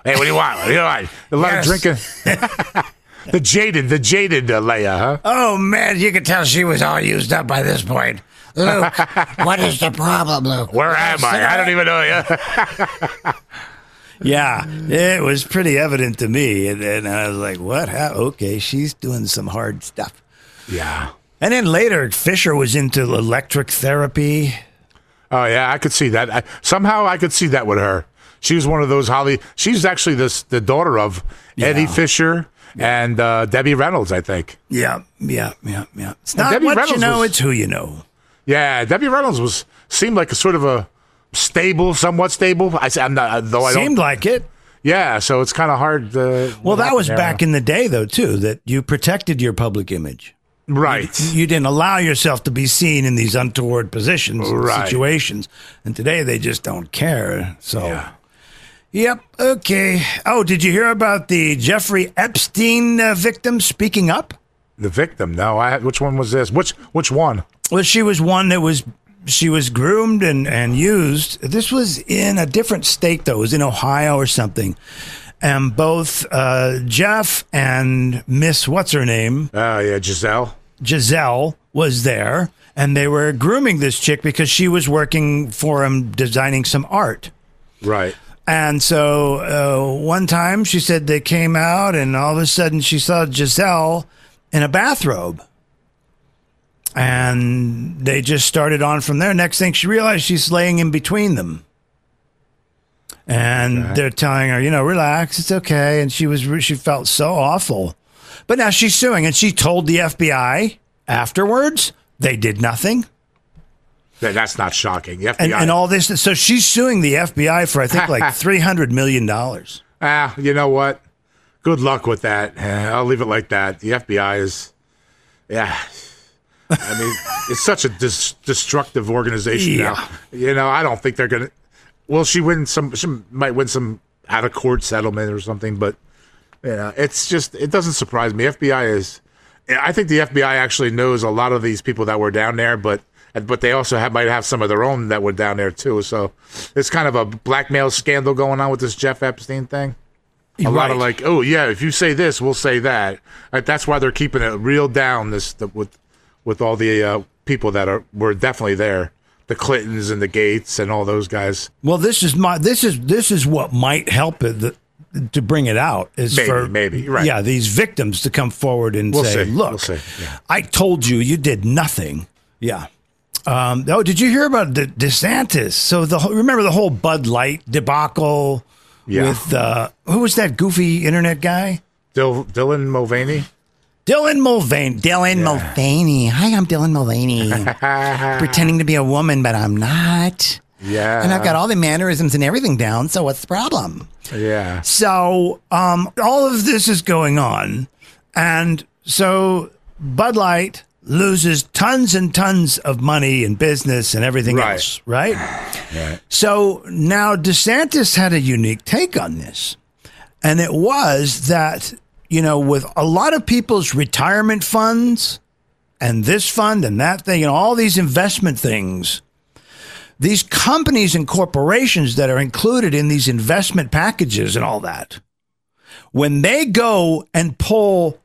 Hey, what do you want? What do you want? A lot Yes. of drinking. [laughs] the jaded, the jaded uh, Leia, huh? Oh man, you could tell she was all used up by this point. Luke, [laughs] what is the problem, Luke? Where am I? I don't even know you. [laughs] Yeah, it was pretty evident to me, and, and I was like, "What? How? Okay, she's doing some hard stuff." yeah. And then later, Fisher was into electric therapy. Oh yeah, I could see that. I, somehow I could see that with her. She was one of those Holly. She's actually this the daughter of Eddie Yeah. Fisher and uh, Debbie Reynolds, I think. Yeah, yeah, yeah, yeah. It's not Debbie what you Reynolds know; was- it's who you know. Yeah, Debbie Reynolds was seemed like a sort of a stable, somewhat stable. I I'm not though. I Seemed don't. Seemed like it. Yeah, so it's kind of hard. To, Well, that was back in the day, though, too. That you protected your public image. right. You didn't allow yourself to be seen in these untoward positions, Right. situations. And today, they just don't care. So. Yeah. Yep. Okay. Oh, did you hear about the Jeffrey Epstein uh, victim speaking up? The victim. No, I. Which one was this? Which which one? Well, she was one that was she was groomed and and used. This was in a different state though. It was in Ohio or something. And both uh, Jeff and Miss what's her name Oh yeah, Giselle. Giselle was there, and they were grooming this chick because she was working for him designing some art. Right. And so uh, one time she said they came out, and all of a sudden she saw Giselle in a bathrobe. And they just started on from there. Next thing she realized she's laying in between them. And they're telling her, you know, relax, it's okay. And she was she felt so awful. But now she's suing, and she told the FBI afterwards they did nothing. That, that's not shocking. The FBI. And, and all this. So she's suing the FBI for, I think, like [laughs] $300 million. Ah, you know what? Good luck with that. Eh, I'll leave it like that. The FBI is, yeah. I mean, [laughs] it's such a dis- destructive organization Yeah. now. You know, I don't think they're gonna. Will she win some? She might win some out of court settlement or something, but you know, it's just it doesn't surprise me. FBI is. I think the FBI actually knows a lot of these people that were down there, but but they also have, might have some of their own that were down there too. So it's kind of a blackmail scandal going on with this Jeff Epstein thing a lot of like, oh yeah, if you say this, we'll say that. Like, that's why they're keeping it real down. This the, with with all the uh, people that are were definitely there, the Clintons and the Gates and all those guys. Well, this is my this is this is what might help it the, to bring it out is Maybe, for maybe, right. yeah these victims to come forward and We'll say, see, look, we'll yeah. I told you you did nothing. Yeah. Um, oh, did you hear about the DeSantis? So the remember the whole Bud Light debacle Yeah. with uh, who was that goofy internet guy? Dil- Dylan Mulvaney. Dylan Mulvaney. Dylan Mulvaney. Hi, I'm Dylan Mulvaney. [laughs] Pretending to be a woman, but I'm not. Yeah. And I've got all the mannerisms and everything down. So what's the problem? Yeah. So um, all of this is going on, and so Bud Light loses tons and tons of money and business and everything Right. else, right? [sighs] Right. So now DeSantis had a unique take on this, and it was that you know with a lot of people's retirement funds and this fund and that thing and all these investment things these companies and corporations that are included in these investment packages and all that, when they go and pull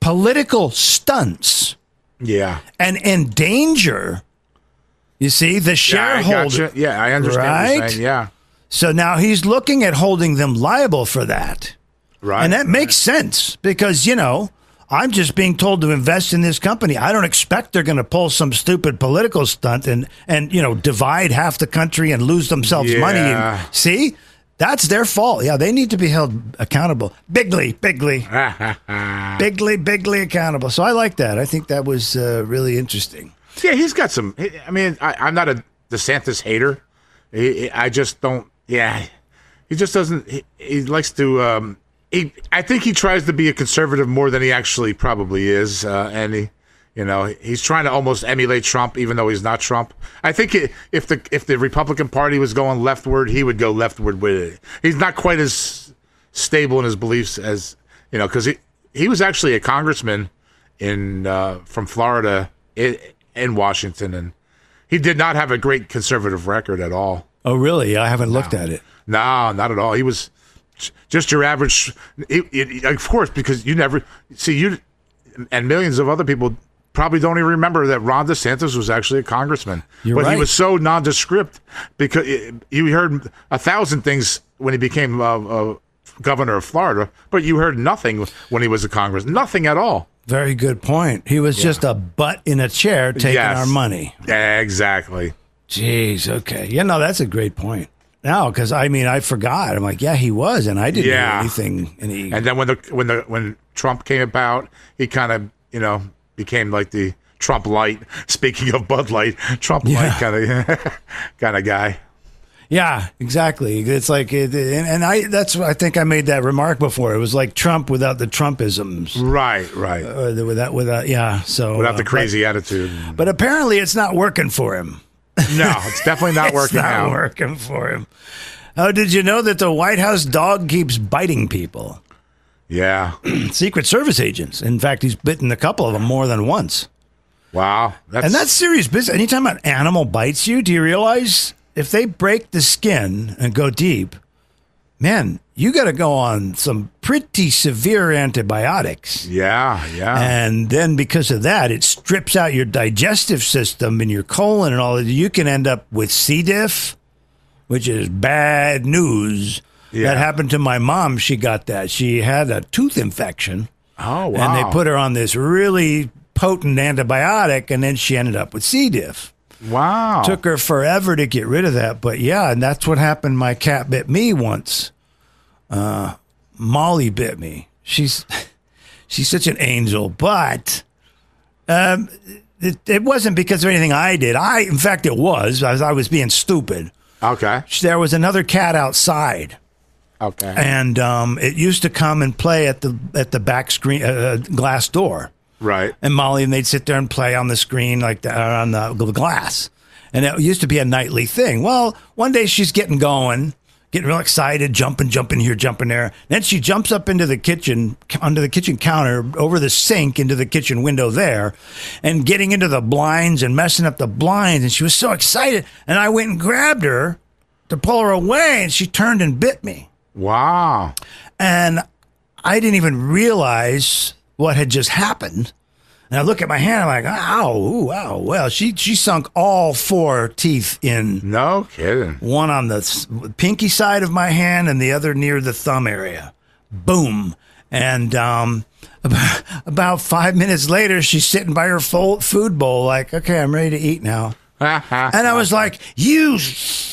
political stunts Yeah. and endanger, you see, the Yeah, I shareholder. gotcha. Yeah, I understand Right? Yeah. So now he's looking at holding them liable for that. Right. And that makes sense because, you know, I'm just being told to invest in this company. I don't expect they're going to pull some stupid political stunt and, and, you know, divide half the country and lose themselves money. And, see, that's their fault. Yeah, they need to be held accountable. Bigly, bigly, [laughs] bigly, bigly accountable. So I like that. I think that was uh, really interesting. Yeah, he's got some. I mean, I, I'm not a DeSantis hater. He- I just don't. Yeah, he just doesn't. He, he likes to. Um, he, I think he tries to be a conservative more than he actually probably is, uh, and he, you know, he's trying to almost emulate Trump, even though he's not Trump. I think i if the if the Republican Party was going leftward, he would go leftward with it. He's not quite as stable in his beliefs as you know, because he he was actually a congressman in uh, from Florida in, in Washington, and he did not have a great conservative record at all. Oh, really? I haven't looked at it. No, not at all. He was just your average. It, it, of course, because you never see you and millions of other people probably don't even remember that Ron DeSantis was actually a congressman. You're but he was so nondescript because you heard a thousand things when he became uh, uh, governor of Florida, but you heard nothing when he was a congressman. Nothing at all. Very good point. He was just a butt in a chair taking Yes. our money. Exactly. Jeez. Okay. Yeah. No, that's a great point. Now, because I mean, I forgot. I'm like, yeah, he was, and I didn't Yeah. anything. And he, And then when the when the when Trump came about, he kind of you know became like the Trump light. Speaking of Bud Light, Trump Yeah. light kind of kind of guy. yeah, exactly. It's like, it, and, and I that's I think I made that remark before. It was like Trump without the Trumpisms, Right, right. uh, without without yeah. So Without uh, the crazy attitude. but, but apparently it's not working for him. No, it's definitely not [laughs] working it's not out. working for him. Oh, did you know that the White House dog keeps biting people? Yeah. [clears throat] Secret Service agents. In fact, he's bitten a couple of them more than once. Wow. That's, And that's serious business. Anytime an animal bites you, do you realize if they break the skin and go deep, man, you got to go on some pretty severe antibiotics. yeah, yeah. And then because of that, it strips out your digestive system and your colon and all that. You can end up with C. diff, which is bad news. Yeah. That happened to my mom. She got that. She had a tooth infection oh wow. and they put her on this really potent antibiotic, and then she ended up with C. diff. wow. Took her forever to get rid of that, but yeah, and that's what happened. My cat bit me once. Uh, Molly bit me. She's [laughs] she's such an angel, but um, it, it wasn't because of anything I did. I, in fact, it was. I was, I was being stupid. okay. There was another cat outside Okay. and um, it used to come and play at the at the back screen uh, glass door. right. And Molly and they'd sit there and play on the screen like on the, the glass, and it used to be a nightly thing. Well, one day she's getting going, getting real excited, jumping, jumping here, jumping there. Then she jumps up into the kitchen, under the kitchen counter, over the sink, into the kitchen window there, and getting into the blinds and messing up the blinds. And she was so excited, and I went and grabbed her to pull her away, and she turned and bit me. Wow. And I didn't even realize what had just happened. And I look at my hand, I'm like, ow, ooh, ow. Well, she she sunk all four teeth in, No kidding. one on the pinky side of my hand and the other near the thumb area. Boom. And um, about, [laughs] about five minutes later, she's sitting by her fo- food bowl, like, okay, I'm ready to eat now. [laughs] And I was like, you.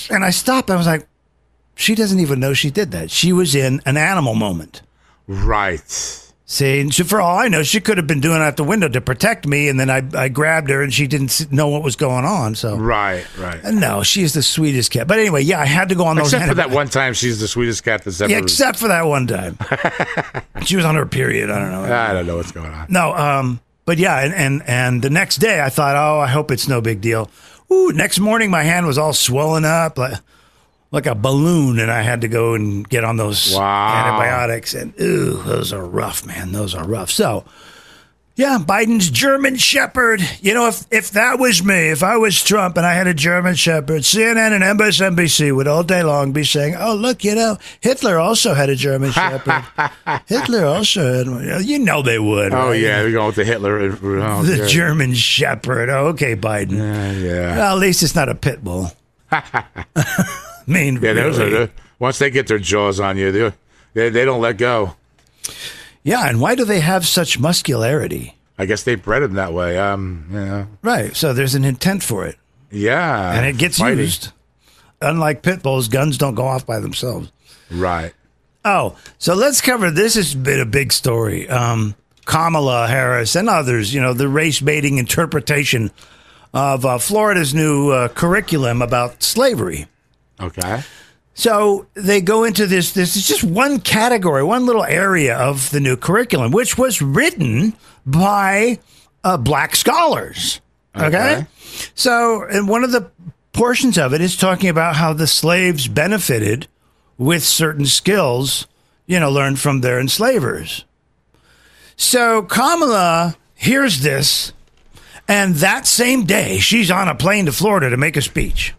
And I stopped. I was like, she doesn't even know she did that. She was in an animal moment. right. See, and she, for all I know, she could have been doing it out the window to protect me, and then I, I grabbed her, and she didn't know what was going on. So, Right, right. no, she's the sweetest cat. But anyway, yeah, I had to go on those. Except for that one time, she's the sweetest cat that's ever. Yeah, except for that one time, [laughs] she was on her period. I don't know. I don't know what's going on. No, um, but yeah, and, and and the next day I thought, oh, I hope it's no big deal. Ooh, next morning my hand was all swollen up like like a balloon, and I had to go and get on those Wow. antibiotics. And ooh, those are rough, man. Those are rough. So. Yeah, Biden's German Shepherd. You know, if if that was me, if I was Trump and I had a German Shepherd, CNN and MSNBC would all day long be saying, "Oh, look, you know, Hitler also had a German [laughs] Shepherd. Hitler also had one." You know they would. Oh right? yeah, they're going with the Hitler. Oh, the yeah. German Shepherd. Oh, okay, Biden. Yeah, yeah. Well, at least it's not a pit bull. [laughs] I mean, Yeah, those are once they get their jaws on you, they they, they don't let go. yeah. And why do they have such muscularity? I guess they bred them that way. Um, you know, Right. So there's an intent for it, yeah, and it gets fighting. used. Unlike pit bulls, guns don't go off by themselves. Right. Oh, so let's cover this. Has been a big story. Um, Kamala Harris and others, you know, the race baiting interpretation of uh, Florida's new uh, curriculum about slavery. Okay. So they go into this. This is just one category, one little area of the new curriculum, which was written by uh, black scholars. Okay? Okay. So, and one of the portions of it is talking about how the slaves benefited with certain skills, you know, learned from their enslavers. So Kamala hears this, and that same day, she's on a plane to Florida to make a speech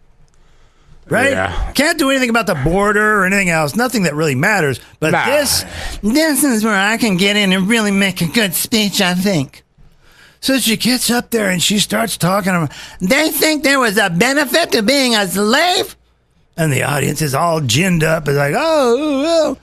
right? Yeah. Can't do anything about the border or anything else. Nothing that really matters. But Nah. this, this is where I can get in and really make a good speech. I think. So she gets up there and she starts talking. About, they think there was a benefit to being a slave, and the audience is all ginned up. It's like, oh, oh,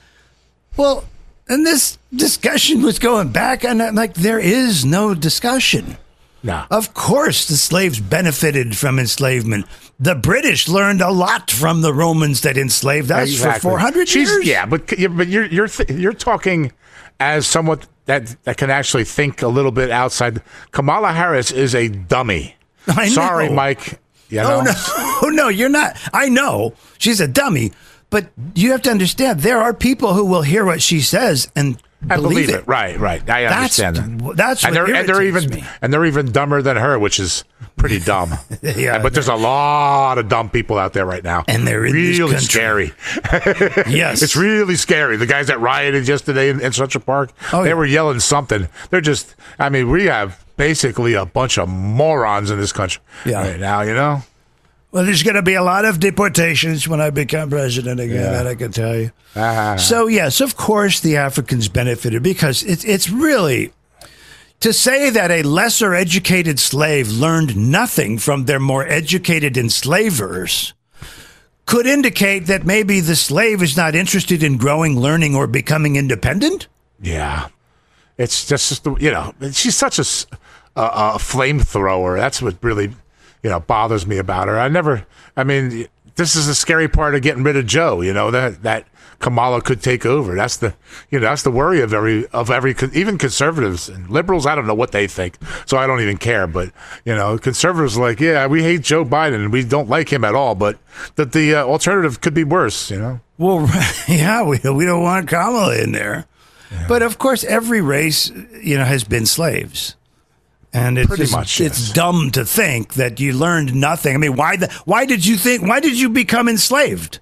well. And this discussion was going back, and I'm like, there is no discussion. No. Of course, the slaves benefited from enslavement. The British learned a lot from the Romans that enslaved us for 400 She's- years. Yeah, but but you're you're th- you're talking as someone that that can actually think a little bit outside. Kamala Harris is a dummy. [laughs] I Sorry, know. Mike. You oh, know? Oh no, oh [laughs] no, you're not. I know she's a dummy, but you have to understand there are people who will hear what she says and I believe, believe it. Right, right. I That's understand that. that's and they're and they're even me. and they're even dumber than her, which is pretty [laughs] dumb. Yeah, but there's a lot of dumb people out there right now, And they're really scary. [laughs] Yes, It's really scary. The guys that rioted yesterday in, in Central Park, Oh, they yeah. were yelling something. They're just, I mean, we have basically a bunch of morons in this country Yeah. right now, you know? Well, there's going to be a lot of deportations when I become president again. Yeah. That I can tell you. Ah. So yes, of course, the Africans benefited because it's it's really to say that a lesser educated slave learned nothing from their more educated enslavers could indicate that maybe the slave is not interested in growing, learning, or becoming independent. Yeah. It's just, you know, she's such a, a, a flamethrower. That's what really, you know, bothers me about her. I never, I mean, this is the scary part of getting rid of Joe, you know, that, that Kamala could take over. That's the, you know, that's the worry of every, of every, even conservatives and liberals. I don't know what they think. So I don't even care. But, you know, conservatives are like, yeah, we hate Joe Biden and we don't like him at all. But that the uh, alternative could be worse, you know? Well, [laughs] yeah, we we don't want Kamala in there, but of course, every race, you know, has been slaves. And it's Pretty just- much, it's dumb to think that you learned nothing. I mean, why the, why did you think why did you become enslaved?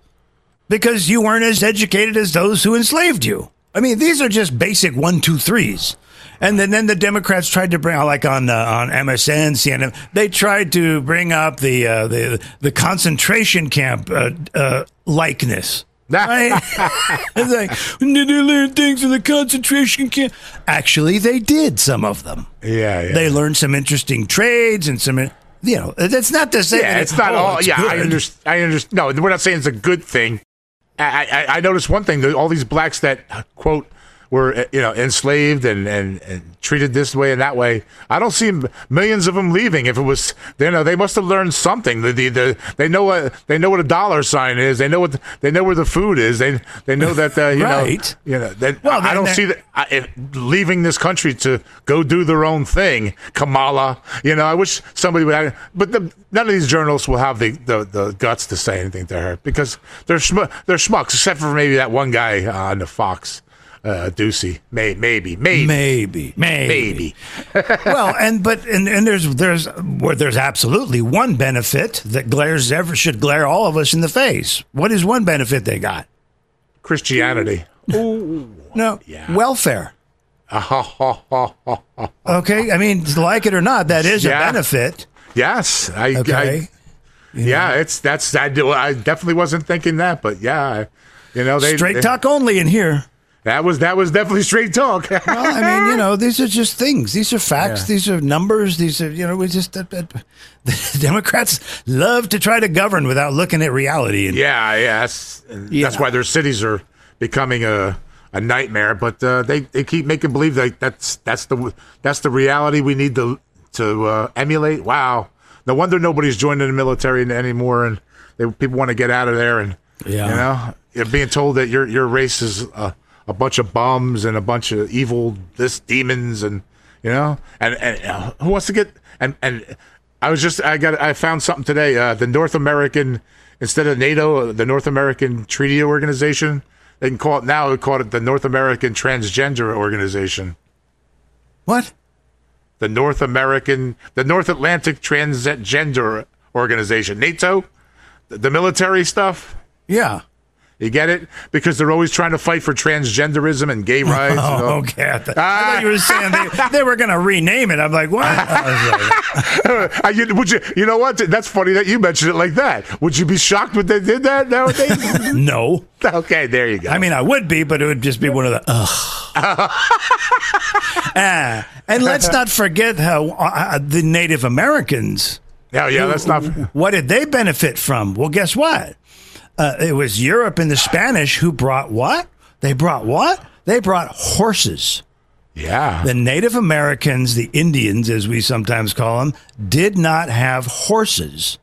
Because you weren't as educated as those who enslaved you. I mean, these are just basic one, two, threes. And then, then the Democrats tried to bring, like on uh, on MSN, CNN, they tried to bring up the uh, the the concentration camp uh, uh, likeness. Right? [laughs] it's like, did they learn things in the concentration camp? Actually, they did some of them. Yeah, yeah. They learned some interesting trades and some, you know, that's not to say Yeah, it's not oh, all. it's yeah, I understand. I understand. No, we're not saying it's a good thing. I, I, I noticed one thing: that all these blacks that quote were uh, you know enslaved and, and, and treated this way and that way. I don't see millions of them leaving. If it was, you know, they must have learned something. The, the, the they know what they know what a dollar sign is. They know what they know where the food is. They they know that uh, you Right. know you know. That, Well, I, I don't see that I, if, leaving this country to go do their own thing. Kamala, you know, I wish somebody would. Have, but the, none of these journalists will have the, the, the guts to say anything to her because they're schmu- they're schmucks, except for maybe that one guy uh, on the Fox, uh, Doocy. May, maybe, maybe, Maybe, maybe. maybe. [laughs] well, and but and, and there's there's well, there's absolutely one benefit that glares ever should glare all of us in the face. What is one benefit they got? Christianity. [laughs] No, yeah. welfare. [laughs] Okay, I mean, like it or not, that is a Yeah. benefit. I, Okay, I yeah, it's that's I do. I definitely wasn't thinking that, but yeah, you know, they straight they- talk only in here. That was that was definitely straight talk. [laughs] Well, I mean, you know, these are just things. These are facts. These are numbers. These are, you know, we just uh, [laughs] uh, the Democrats love to try to govern without looking at reality. And Yeah, yeah, that's, Yeah. that's why their cities are becoming a a nightmare. But uh, they they keep making believe that that's that's the that's the reality we need to to uh, emulate. Wow, no wonder nobody's joining the military anymore, and they, people want to get out of there. And Yeah. you know, being told that your your race is a, bunch of bums and a bunch of evil this demons, and you know, and and uh, who wants to get and and I was just I got I found something today. Uh, the North American instead of NATO, the North American Treaty Organization. They can call it now. They call it the North American Transgender Organization. what? The North American, the North Atlantic Transgender Organization. NATO, the military stuff. Yeah. You get it? Because they're always trying to fight for transgenderism and gay rights. and [laughs] all- Oh, okay. I, thought- I thought you were saying they, [laughs] they were going to rename it. I'm like, what? [laughs] I like, Uh, you, would you? You know what? That's funny that you mentioned it like that. Would you be shocked when they did that nowadays? no. okay, there you go. I mean, I would be, but it would just be one of the ugh. Ah, and let's not forget how uh, the Native Americans. yeah, yeah, that's not. What did they benefit from? Well, guess what? Uh, it was Europe and the Spanish who brought what? They brought what? They brought horses. Yeah, The Native Americans, the Indians, as we sometimes call them, did not have horses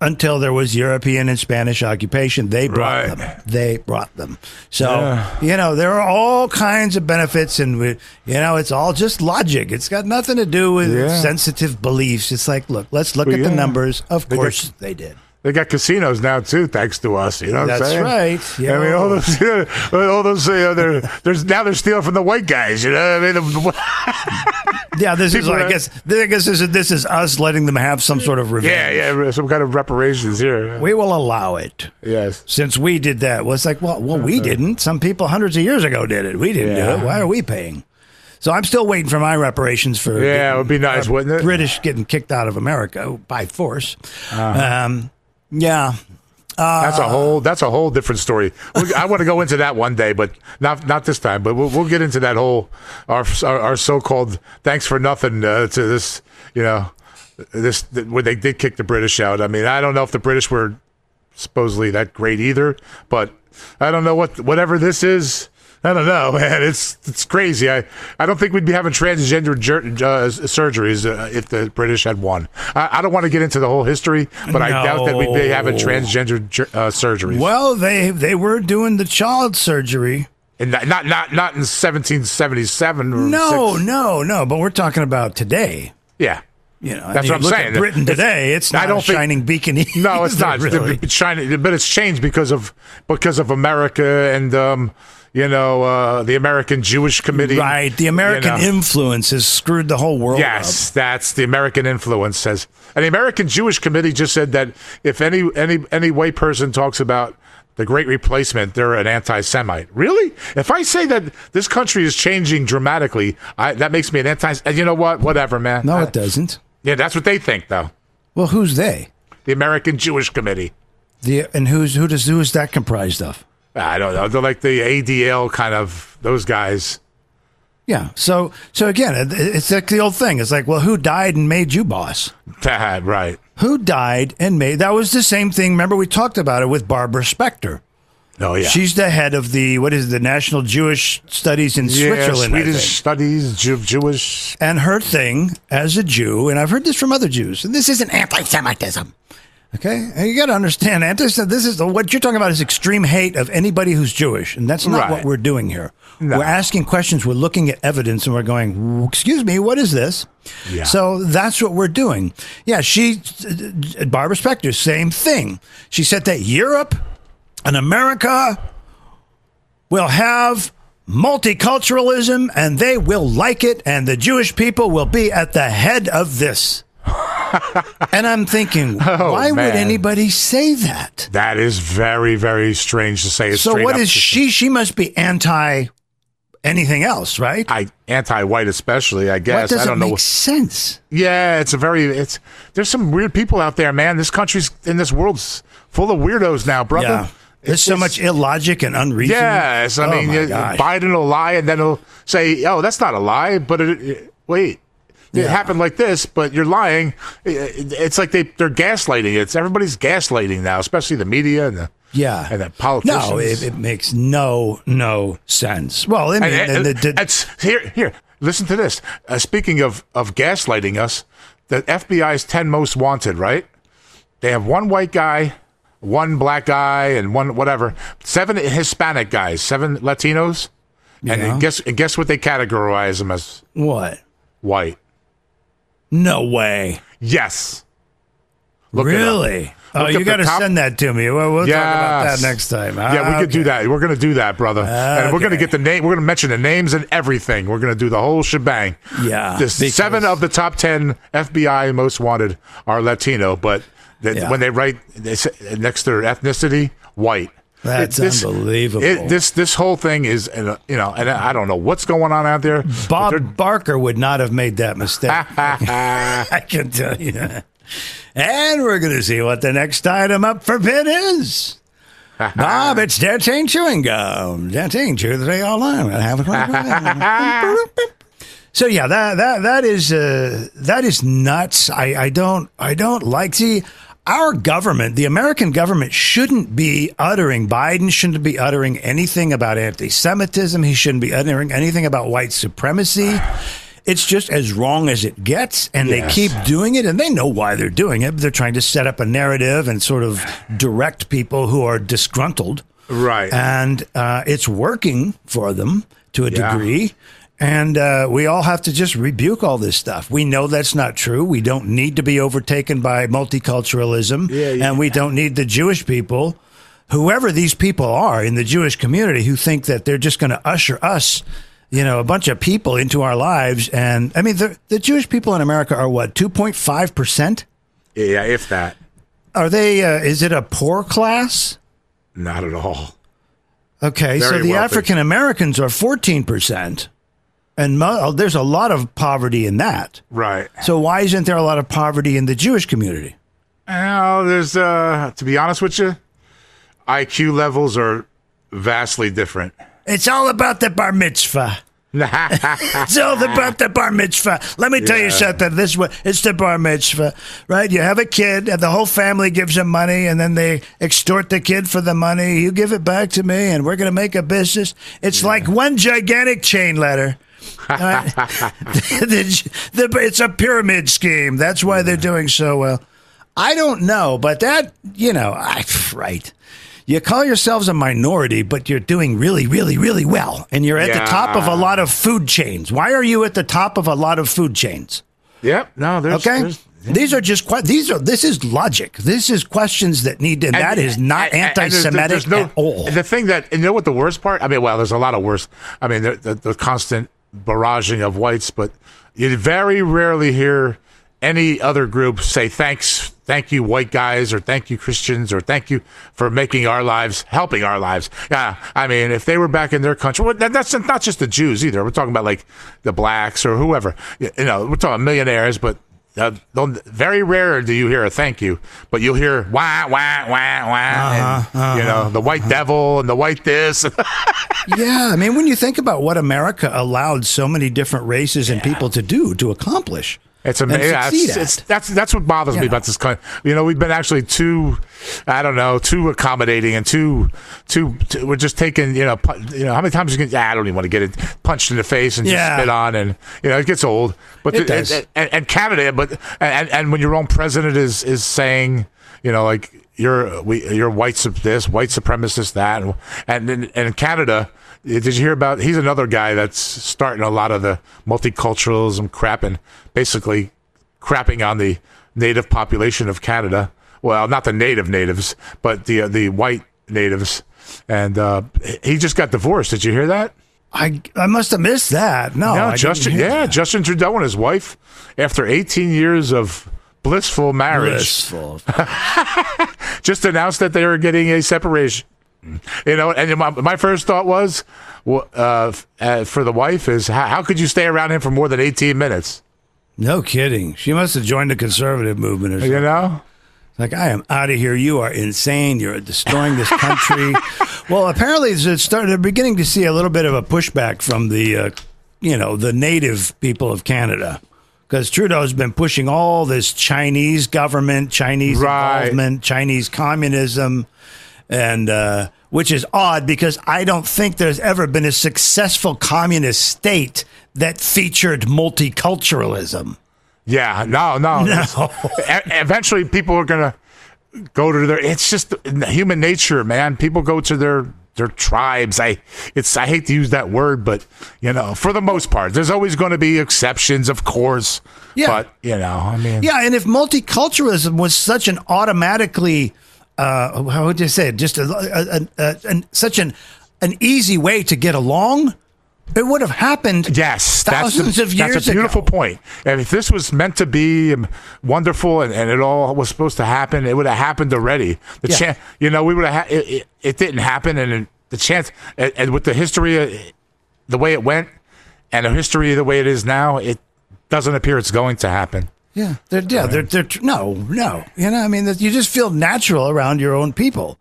until there was European and Spanish occupation. They brought Right. them. They brought them. So, you know, there are all kinds of benefits, and, we, you know, it's all just logic. It's got nothing to do with Yeah. sensitive beliefs. It's like, look, let's look Well, at the numbers. Of They course they did. They got casinos now too, thanks to us. You know what I'm That's right. I mean, all those, [laughs] all those, you know, they're, there's now they're stealing from the white guys. You know, what I mean, The- [laughs] Yeah, this is, I guess, I guess this is, this is us letting them have some sort of revenge. yeah, yeah, some kind of reparations here. We will allow it. yes, since we did that. Well, it's like, well, well, we didn't. Some people hundreds of years ago did it. We didn't do it. Why are we paying? So I'm still waiting for my reparations for Yeah, it would be nice, uh, wouldn't it? British getting kicked out of America by force. Uh-huh. Um, yeah, that's a whole that's a whole different story. We- I want to go into that one day, but not not this time. But we'll, we'll get into that whole our our, our so called thanks for nothing uh, to this. You know, this where they did kick the British out. I mean, I don't know if the British were supposedly that great either, but I don't know what whatever this is. I don't know, [laughs] man. It's it's crazy. I, I don't think we'd be having transgender uh, surgeries uh, if the British had won. I, I don't want to get into the whole history, but I doubt that we'd be having transgender uh, surgeries. well, they they were doing the child surgery. And not not not, not in 1777. Or No, six- no, no. But we're talking about today. yeah. You know, That's you what I'm look saying. At Britain It's- today, it's I not don't a think- shining beacon. [laughs] No, it's either, not. Really. It's China, but it's changed because of because of America and um, you know uh, the American Jewish Committee. Right. The American you know. influence has screwed the whole world up. Yes, that's the American influence says. And the American Jewish Committee just said that if any any any white person talks about the Great Replacement, they're an anti-Semite. Really? If I say that this country is changing dramatically, I, that makes me an anti. And you know what? Whatever, man. No, I- it doesn't. yeah, that's what they think, though. Well, who's they? The American Jewish Committee. The and who's who does who is that comprised of? I don't know. They're like the ADL kind of those guys. Yeah. So so again, it- it's like the old thing. It's like, well, who died and made you boss? [laughs] right. Who died and made? That was the same thing. Remember, we talked about it with Barbara Spectre. Oh, yeah. She's the head of the what is it, the National Jewish Studies in Yeah, Switzerland. Swedish studies, Jew, Jewish. And her thing as a Jew, and I've heard this from other Jews, and this isn't anti-Semitism. Okay, and you got to understand, anti. Said this is what you're talking about is extreme hate of anybody who's Jewish, and that's not Right. what we're doing here. No. We're asking questions, we're looking at evidence, and we're going, "Excuse me, what is this?" Yeah. So that's what we're doing. Yeah, she, Barbara Spectre, same thing. She said that Europe and America will have multiculturalism and they will like it, and the Jewish people will be at the head of this. [laughs] and I'm thinking, [laughs] Oh, why would anybody say that? That is very, very strange to say. So what is she? She must be anti anything else, right? I anti-white, especially. I guess I don't know. make sense. Yeah, it's a very. It's there's some weird people out there, man. This country's in this world's full of weirdos now, brother. Yeah. There's It's so much illogic and unreason. Yes, I Oh, mean, my you- gosh. Biden will lie and then he'll say, "Oh, that's not a lie," but it, it- wait, it happened like this, but you're lying. It's like they they're gaslighting. It's everybody's gaslighting now, especially the media and the Yeah. and the politicians. No, it, it makes no no sense. Well, I mean, And- and and- the- it's here. Here, listen to this. Uh, speaking of of gaslighting us, the FBI's ten most wanted. Right? They have one white guy, one black guy, and one whatever. Seven Hispanic guys, seven Latinos, Yeah. and guess and guess what they categorize them as what? white. No way. Yes. Look really? Oh, you got to top- send that to me. We'll, we'll talk about that next time. Yeah, we Ah, could do that. We're going to do that, brother. And we're going to get the name. We're going to mention the names and everything. We're going to do the whole shebang. Yeah, The because- seven of the top ten FBI most wanted are Latino, but Yeah. when they write they say, next to their ethnicity, white. That's It- unbelievable. It, this this whole thing is, uh, you know, and I don't know what's going on out there. Bob Barker would not have made that mistake. [laughs] I can tell you. And we're going to see what the next item up for bid is. [laughs] Bob, it's Dancing Chewing Gum. Dancing Chew the day all night. Have a [laughs] So yeah, that that that is uh, that is nuts. I, I don't I don't like see our government, the American government, shouldn't be uttering. Biden shouldn't be uttering anything about anti-Semitism. He shouldn't be uttering anything about white supremacy. It's just as wrong as it gets, and they keep doing it, and they know why they're doing it. They're trying to set up a narrative and sort of direct people who are disgruntled right. and uh, it's working for them to a Yeah. degree. And uh, we all have to just rebuke all this stuff. We know that's not true. We don't need to be overtaken by multiculturalism, Yeah, yeah. and we don't need the Jewish people, whoever these people are in the Jewish community, who think that they're just going to usher us, you know, a bunch of people into our lives. And I mean, the, the Jewish people in America are what two point five percent. yeah, if that, Are they? Uh, is it a poor class? not at all. Okay, so the wealthy. African Americans are 14%, and mo- there's a lot of poverty in that. Right. So why isn't there a lot of poverty in the Jewish community? Well, there's uh to be honest with you, IQ levels are vastly different. It's all about the bar mitzvah. [laughs] It's all about the bar mitzvah. Let me tell you something. This way, it's the bar mitzvah, right? You have a kid, and the whole family gives him money, and then they extort the kid for the money. You give it back to me, and we're going to make a business. It's like one gigantic chain letter. Right? [laughs] The- the- it's a pyramid scheme. That's why they're doing so well. I don't know, but that you know, I right. You call yourselves a minority, but you're doing really, really, really well, and you're at the top of a lot of food chains. Why are you at the top of a lot of food chains? Yep. No, there's Okay, there's- these are just these are this is logic. This is questions that need, and, that is not and- and there's- anti-Semitic there's no- at all. The thing that and you know what the worst part? I mean, well, there's a lot of worse. I mean, the, the, the constant barraging of whites, but you very rarely hear any other group say thanks, thank you, white guys, or thank you, Christians, or thank you for making our lives, helping our lives. Yeah, I mean, if they were back in their country, well, that's not just the Jews either. We're talking about like the blacks or whoever. You you know, we're talking millionaires, but. Uh, don't- very rare do you hear a thank you, but you'll hear wah wah wah wah, and, you know the white devil and the white this. [laughs] yeah, I mean, when you think about what America allowed so many different races and people to do to accomplish, It's amazing. succeed It's, it's, that's that's what bothers You me know. about this country. You know, we've been actually too, I don't know, too accommodating and too, too. too we're just taking, you know, pu- you know, how many times you get? Yeah, I don't even want to get it punched in the face and Yeah. just spit on, and you know, it gets old. But It the- does. And, and, and Canada, but and, and when your own president is is saying, you know, like you're we you're white this, white supremacist that, and and in, and in Canada. Did you hear about? He's another guy that's starting a lot of the multiculturalism crap and basically crapping on the native population of Canada. Well, not the native natives, but the uh, the white natives. And uh, he just got divorced. Did you hear that? I I must have missed that. No, yeah, Justin. Yeah, that. Justin Trudeau and his wife, after 18 years of blissful marriage, Blissful. [laughs] just announced that they were getting a separation. You know, and my, my first thought was, uh, uh, for the wife is how, how could you stay around him for more than 18 minutes? No kidding. She must have joined the conservative movement or something. You know? Like, I am out of here. You are insane. You're destroying this country. [laughs] well, apparently, it's started, they're beginning to see a little bit of a pushback from the, uh, you know, the native people of Canada. Because Trudeau's been pushing all this Chinese government, Chinese Right. involvement, Chinese communism, and uh, which is odd because I don't think there's ever been a successful communist state that featured multiculturalism. Yeah, no, no. [laughs] No. Eventually, people are gonna go to their. It's just human nature, man. People go to their their tribes. I it's I hate to use that word, but you know, for the most part, there's always going to be exceptions, of course. Yeah. But you know, I mean, Yeah, and if multiculturalism was such an automatically, uh, how would you say it? Just a, a, a, a, an such an an easy way to get along, it would have happened. Yes, thousands that's, a, of years that's a beautiful ago. point. And if this was meant to be um, wonderful and, and it all was supposed to happen, it would have happened already. The Yeah. chan you know, we would have. Ha- it, it, it didn't happen, and it- the chance, and, and with the history, uh, the way it went, and the history the way it is now, it doesn't appear it's going to happen. Yeah, they're, yeah, they're, they're no, no. You know, I mean, you just feel natural around your own people,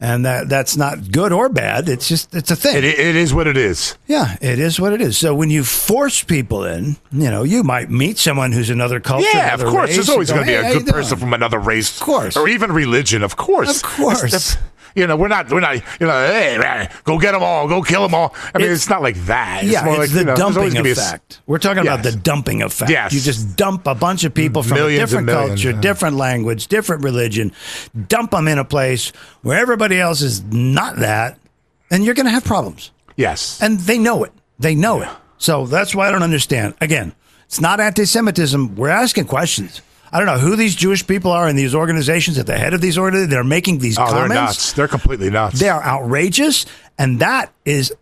and that that's not good or bad. It's just it's a thing. It, it is what it is. Yeah, it is what it is. So when you force people in, you know, you might meet someone who's another culture. Yeah, of course. race, There's always going to be a good person doing?" from another race, Of course. or even religion. Of course, Of course. You know, we're not, we're not, you know, hey, man, go get them all, go kill them all. I mean, It's- it's, not like that. It's yeah, more it's like, the you know, dumping be a effect. We're talking about the dumping effect. Yes. You just dump a bunch of people from Millions a different millions, culture, yeah. different language, different religion, dump them in a place where everybody else is not that, and you're going to have problems. Yes. And they know it. They know it. So that's why I don't understand. Again, it's not anti Semitism. We're asking questions. I don't know who these Jewish people are in these organizations at the head of these organizations. They're making these oh, they're nuts. They're completely nuts. They are outrageous, and that is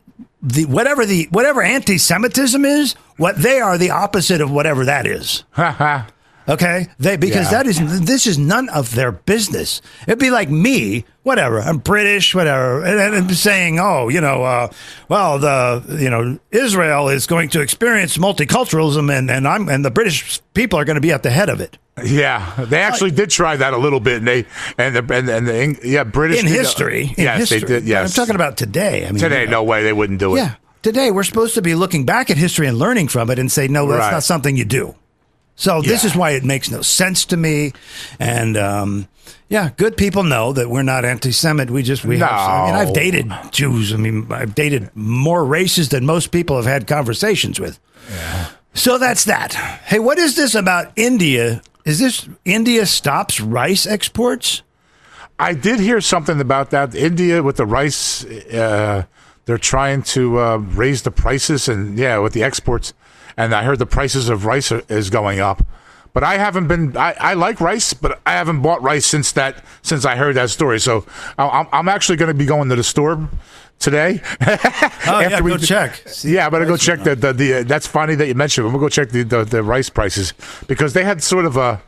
the whatever the whatever anti-Semitism is. What they are the opposite of whatever that is. Okay, they because Yeah. that is this is none of their business. It'd be like me, whatever. I'm British, whatever, and, and saying, oh, you know, uh, well, the you know Israel is going to experience multiculturalism, and and I'm and the British people are going to be at the head of it yeah, they actually did try that a little bit, and they and the and, and the yeah British in people- history. In yes, history. they did. Yes, I'm talking about today. I mean, today. you know. No way they wouldn't do it. Yeah. Today, we're supposed to be looking back at history and learning from it and say, no, that's Right. not something you do. So this is why it makes no sense to me. And um, yeah, good people know that we're not anti-Semite. We just we have. I mean, I've dated Jews. I mean, I've dated more races than most people have had conversations with. So that's that. Hey, what is this about India? Is this India stops rice exports? I did hear something about that. India with the rice, uh, they're trying to uh, raise the prices, and yeah, with the exports. And I heard the prices of rice are, is going up. But I haven't been. I, I like rice, but I haven't bought rice since that since I heard that story. So I'm, I'm actually going to be going to the store today. [laughs] Oh, yeah, go check. Yeah, I'm gonna go check the the, the uh, that's funny that you mentioned. I'm gonna go check the, the the rice prices because they had sort of a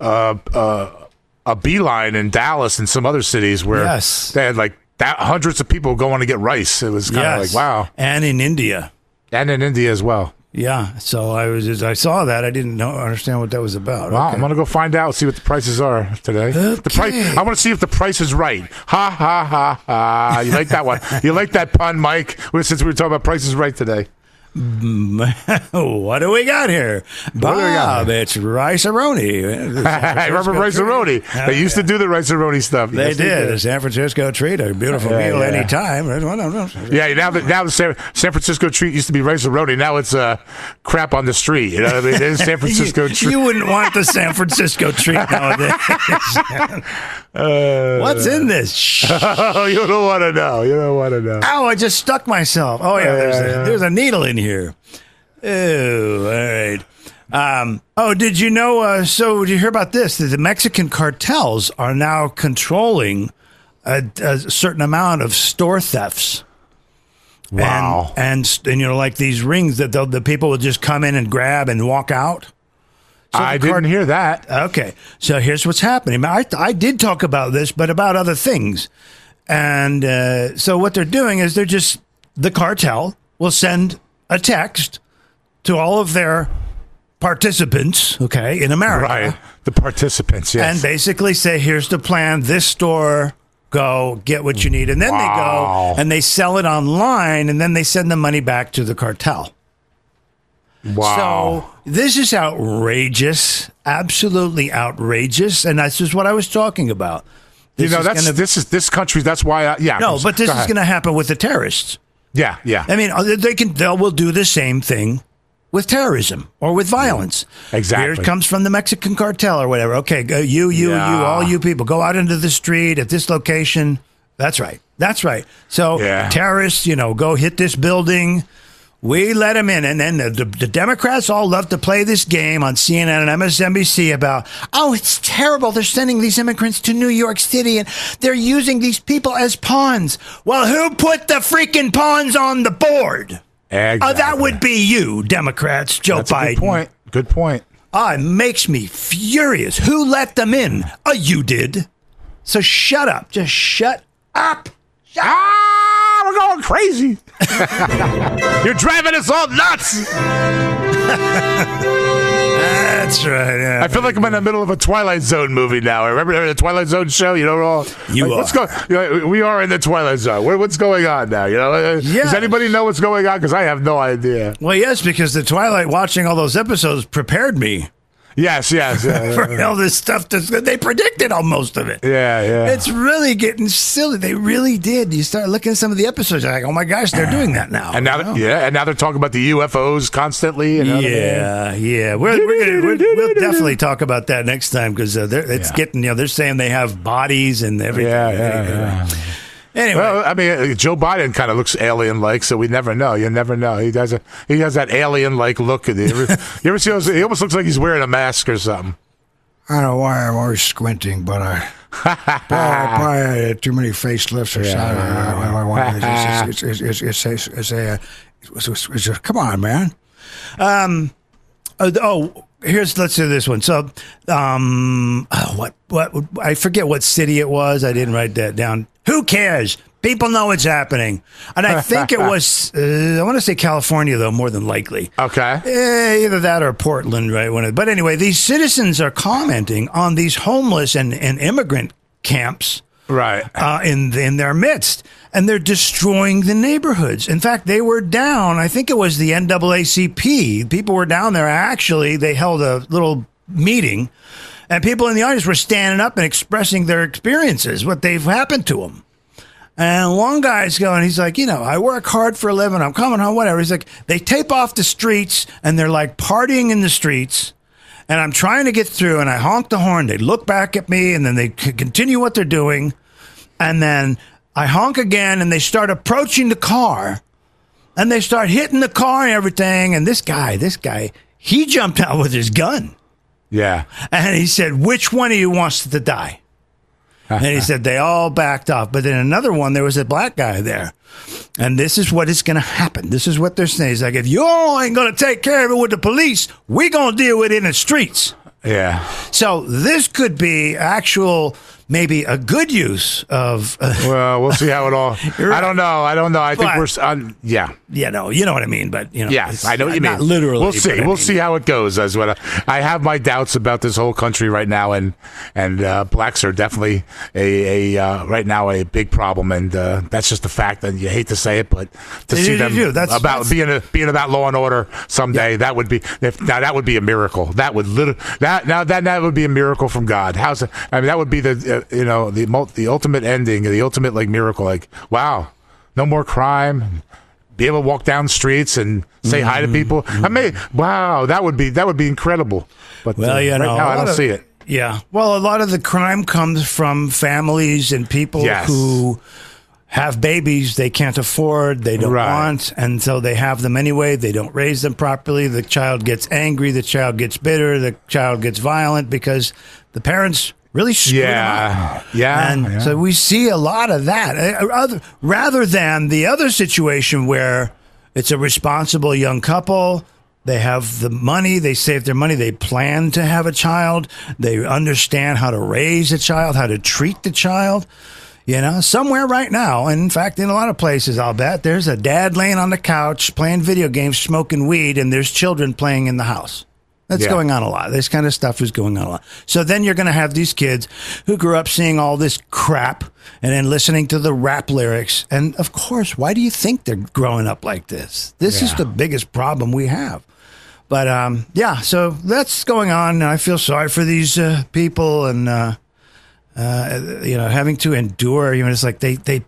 uh, uh, a beeline in Dallas and some other cities where Yes. they had like that hundreds of people going to get rice. It was kind of Yes. like wow, And in India. and in India as well. Yeah, so I was as I saw that I didn't know understand what that was about. Wow, Okay. I'm gonna go find out see what the prices are today. The price, I want to see if the price is right. Ha ha ha ha! You like that one? [laughs] you like that pun, Mike? Since we were talking about prices right today. [laughs] what do we got here? we got Bob, it's Rice-A-Roni. [laughs] I remember rice roni. They used to do the rice roni stuff. They Yes, did. The San Francisco treat, a beautiful Yeah, meal yeah. anytime. Yeah, now the now the San, San Francisco treat used to be rice roni. Now it's uh, crap on the street. You know what I mean? It's San [laughs] Francisco you, treat. you wouldn't want the San Francisco treat nowadays. Uh, What's in this? Oh, you don't want to know. You don't want to know. Ow, I just stuck myself. Oh, yeah, there's, Yeah, a, yeah. there's a needle in here. Oh, all right. Um, oh, did you know? Uh, so, did you hear about this? That the Mexican cartels are now controlling a, a certain amount of store thefts. Wow. And, and, and you know, like these rings that the, the people would just come in and grab and walk out. So I didn't hear that. Okay, so here's what's happening. I, I did talk about this, but about other things. And uh, so what they're doing is they're just the cartel will send a text to all of their participants, okay, in America, Right. The participants, yes. and basically say, "Here's the plan. This store." Go get what you need, and then Wow. they go and they sell it online, and then they send the money back to the cartel. wow. So this is outrageous, absolutely outrageous, and that's just what I was talking about. you This know, is that's gonna- this is this country. That's why. I, yeah. no, but this is going to happen with the terrorists. Yeah, yeah. I mean, uh, they can they will do the same thing with terrorism or with violence. Exactly. Here it comes from the Mexican cartel or whatever. Okay, go, you, you, Yeah. you, all you people, go out into the street at this location. That's right. That's right. So Yeah. terrorists, you know, go hit this building. We let them in, and then the, the, the Democrats all love to play this game on CNN and MSNBC about, oh, it's terrible. They're sending these immigrants to New York City, and they're using these people as pawns. Well, who put the freaking pawns on the board? Exactly. Oh, that would be you, Democrats, Joe That's a Biden. good point. Good point. Ah, it makes me furious. Who let them in? Oh, you did. So shut up. Just shut up. Ah, we're going crazy. [laughs] You're driving us all nuts. That's right. yeah. I feel like I'm in the middle of a Twilight Zone movie now. I Remember the Twilight Zone show? You know, we're all You like, what's are. going? You know, we are in the Twilight Zone. What- What's going on now? You know, Uh, Yes. does anybody know what's going on? Because I have no idea. Well, yes, because the Twilight watching all those episodes prepared me Yes, yes, yeah, [laughs] for all this stuff. That's, they predicted all most of it. yeah, yeah. It's really getting silly. They really did. You start looking at some of the episodes, you're like, oh my gosh, they're doing that now. and now, yeah, and now they're talking about the UFOs constantly. And Yeah, yeah. We're, we're gonna, we're, we'll definitely talk about that next time because uh, it's Yeah. getting, you know, they're saying they have bodies and everything. Yeah, yeah, yeah. Anyway, Well, I mean, uh, Joe Biden kind of looks alien-like, so we never know. You never know. He does a he has that alien-like look. You ever, you ever see those? He almost looks like he's wearing a mask or something. I don't know why I'm always squinting, but I probably, had too many facelifts or something. It's, a, it's, a, come on, man. Uh, oh, here's let's do this one. So, um, oh, what what I forget what city it was. I didn't write that down. Who cares? People know it's happening, and I think it [laughs] was. Uh, I want to say California, though, more than likely. Okay. Eh, either that or Portland, right? When but anyway, these citizens are commenting on these homeless and, and immigrant camps Right. uh, in in their midst, and they're destroying the neighborhoods. In fact, they were down. I think it was the NAACP. People were down there. Actually, they held a little meeting, and people in the audience were standing up and expressing their experiences, what they've happened to them. And one guy's going, he's like, you know, I work hard for a living. I'm coming home, whatever. He's like, they tape off the streets and they're like partying in the streets. And I'm trying to get through and I honk the horn. They look back at me and then they continue what they're doing. And then I honk again and they start approaching the car and they start hitting the car and everything. And this guy, this guy, he jumped out with his gun Yeah. and he said, which one of you wants to die? And he said they all backed off. But then another one, there was a black guy there. And this is what is going to happen. This is what they're saying. He's like, if you all ain't going to take care of it with the police, we're going to deal with it in the streets. Yeah. So this could be actual maybe a good use of. Uh, [laughs] Well, we'll see how it all. I don't know. I don't know. I think we're. Um, yeah. you know, you know what I mean. But you know, Yeah, I know what you not mean. Literally, we'll see. We'll mean- see how it goes. As what I, I have my doubts about this whole country right now, and and uh, blacks are definitely a, a uh, right now a big problem, and uh, that's just a fact. And you hate to say it, but to You- see you them do. That's- about that's- being a, being about law and order someday, that would be if now that would be a miracle. That would lit- that now that that would be a miracle from God. How's it? I mean, that would be the uh, you know the the ultimate ending, the ultimate like miracle. Like wow, no more crime be able to walk down streets and say hi Mm-hmm. to people. I mean, wow, that would be that would be incredible. But Well, uh, you right know, now I don't of- see it. Yeah. Well, a lot of the crime comes from families and people Yes. who have babies they can't afford, they don't Right. want, and so they have them anyway. They don't raise them properly. The child gets angry, the child gets bitter, the child gets violent because the parents really screwed. Yeah, yeah. And yeah. so we see a lot of that. Uh, Other, rather than the other situation where it's a responsible young couple, they have the money, they save their money, they plan to have a child, they understand how to raise a child, how to treat the child. You know, somewhere right now, and in fact, in a lot of places, I'll bet there's a dad laying on the couch playing video games, smoking weed, and there's children playing in the house. That's Yeah. going on a lot. This kind of stuff is going on a lot. So then you're going to have these kids who grew up seeing all this crap and then listening to the rap lyrics. And of course, why do you think they're growing up like this? This is the biggest problem we have. But um, yeah, so that's going on. I feel sorry for these uh, people and, uh, uh, you know, having to endure. You know, it's like they, they,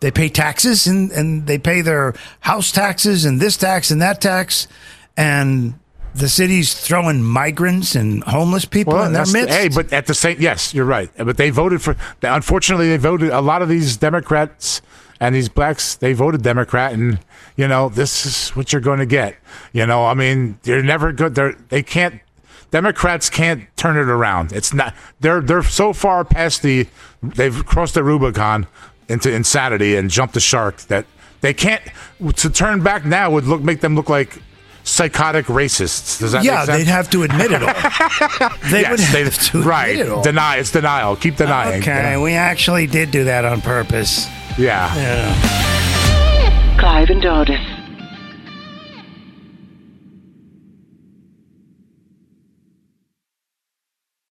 they pay taxes and, and they pay their house taxes and this tax and that tax. And the city's throwing migrants and homeless people in their midst. hey, but at the same, yes, you're right. But they voted for. Unfortunately, they voted. A lot of these Democrats and these blacks, they voted Democrat, and you know this is what you're going to get. You know, I mean, they're never good. They're they can't. Democrats can't turn it around. It's not. They're they're so far past the. They've crossed the Rubicon into insanity and jumped the shark that they can't. To turn back now would look make them look like psychotic racists. Does that yeah, make sense? they'd have to admit it all. [laughs] they would Yes, they- have to right. admit it all. Deny. It's denial. Keep denying. Okay, we actually did do that on purpose. Yeah. Yeah. Clive and Dardis.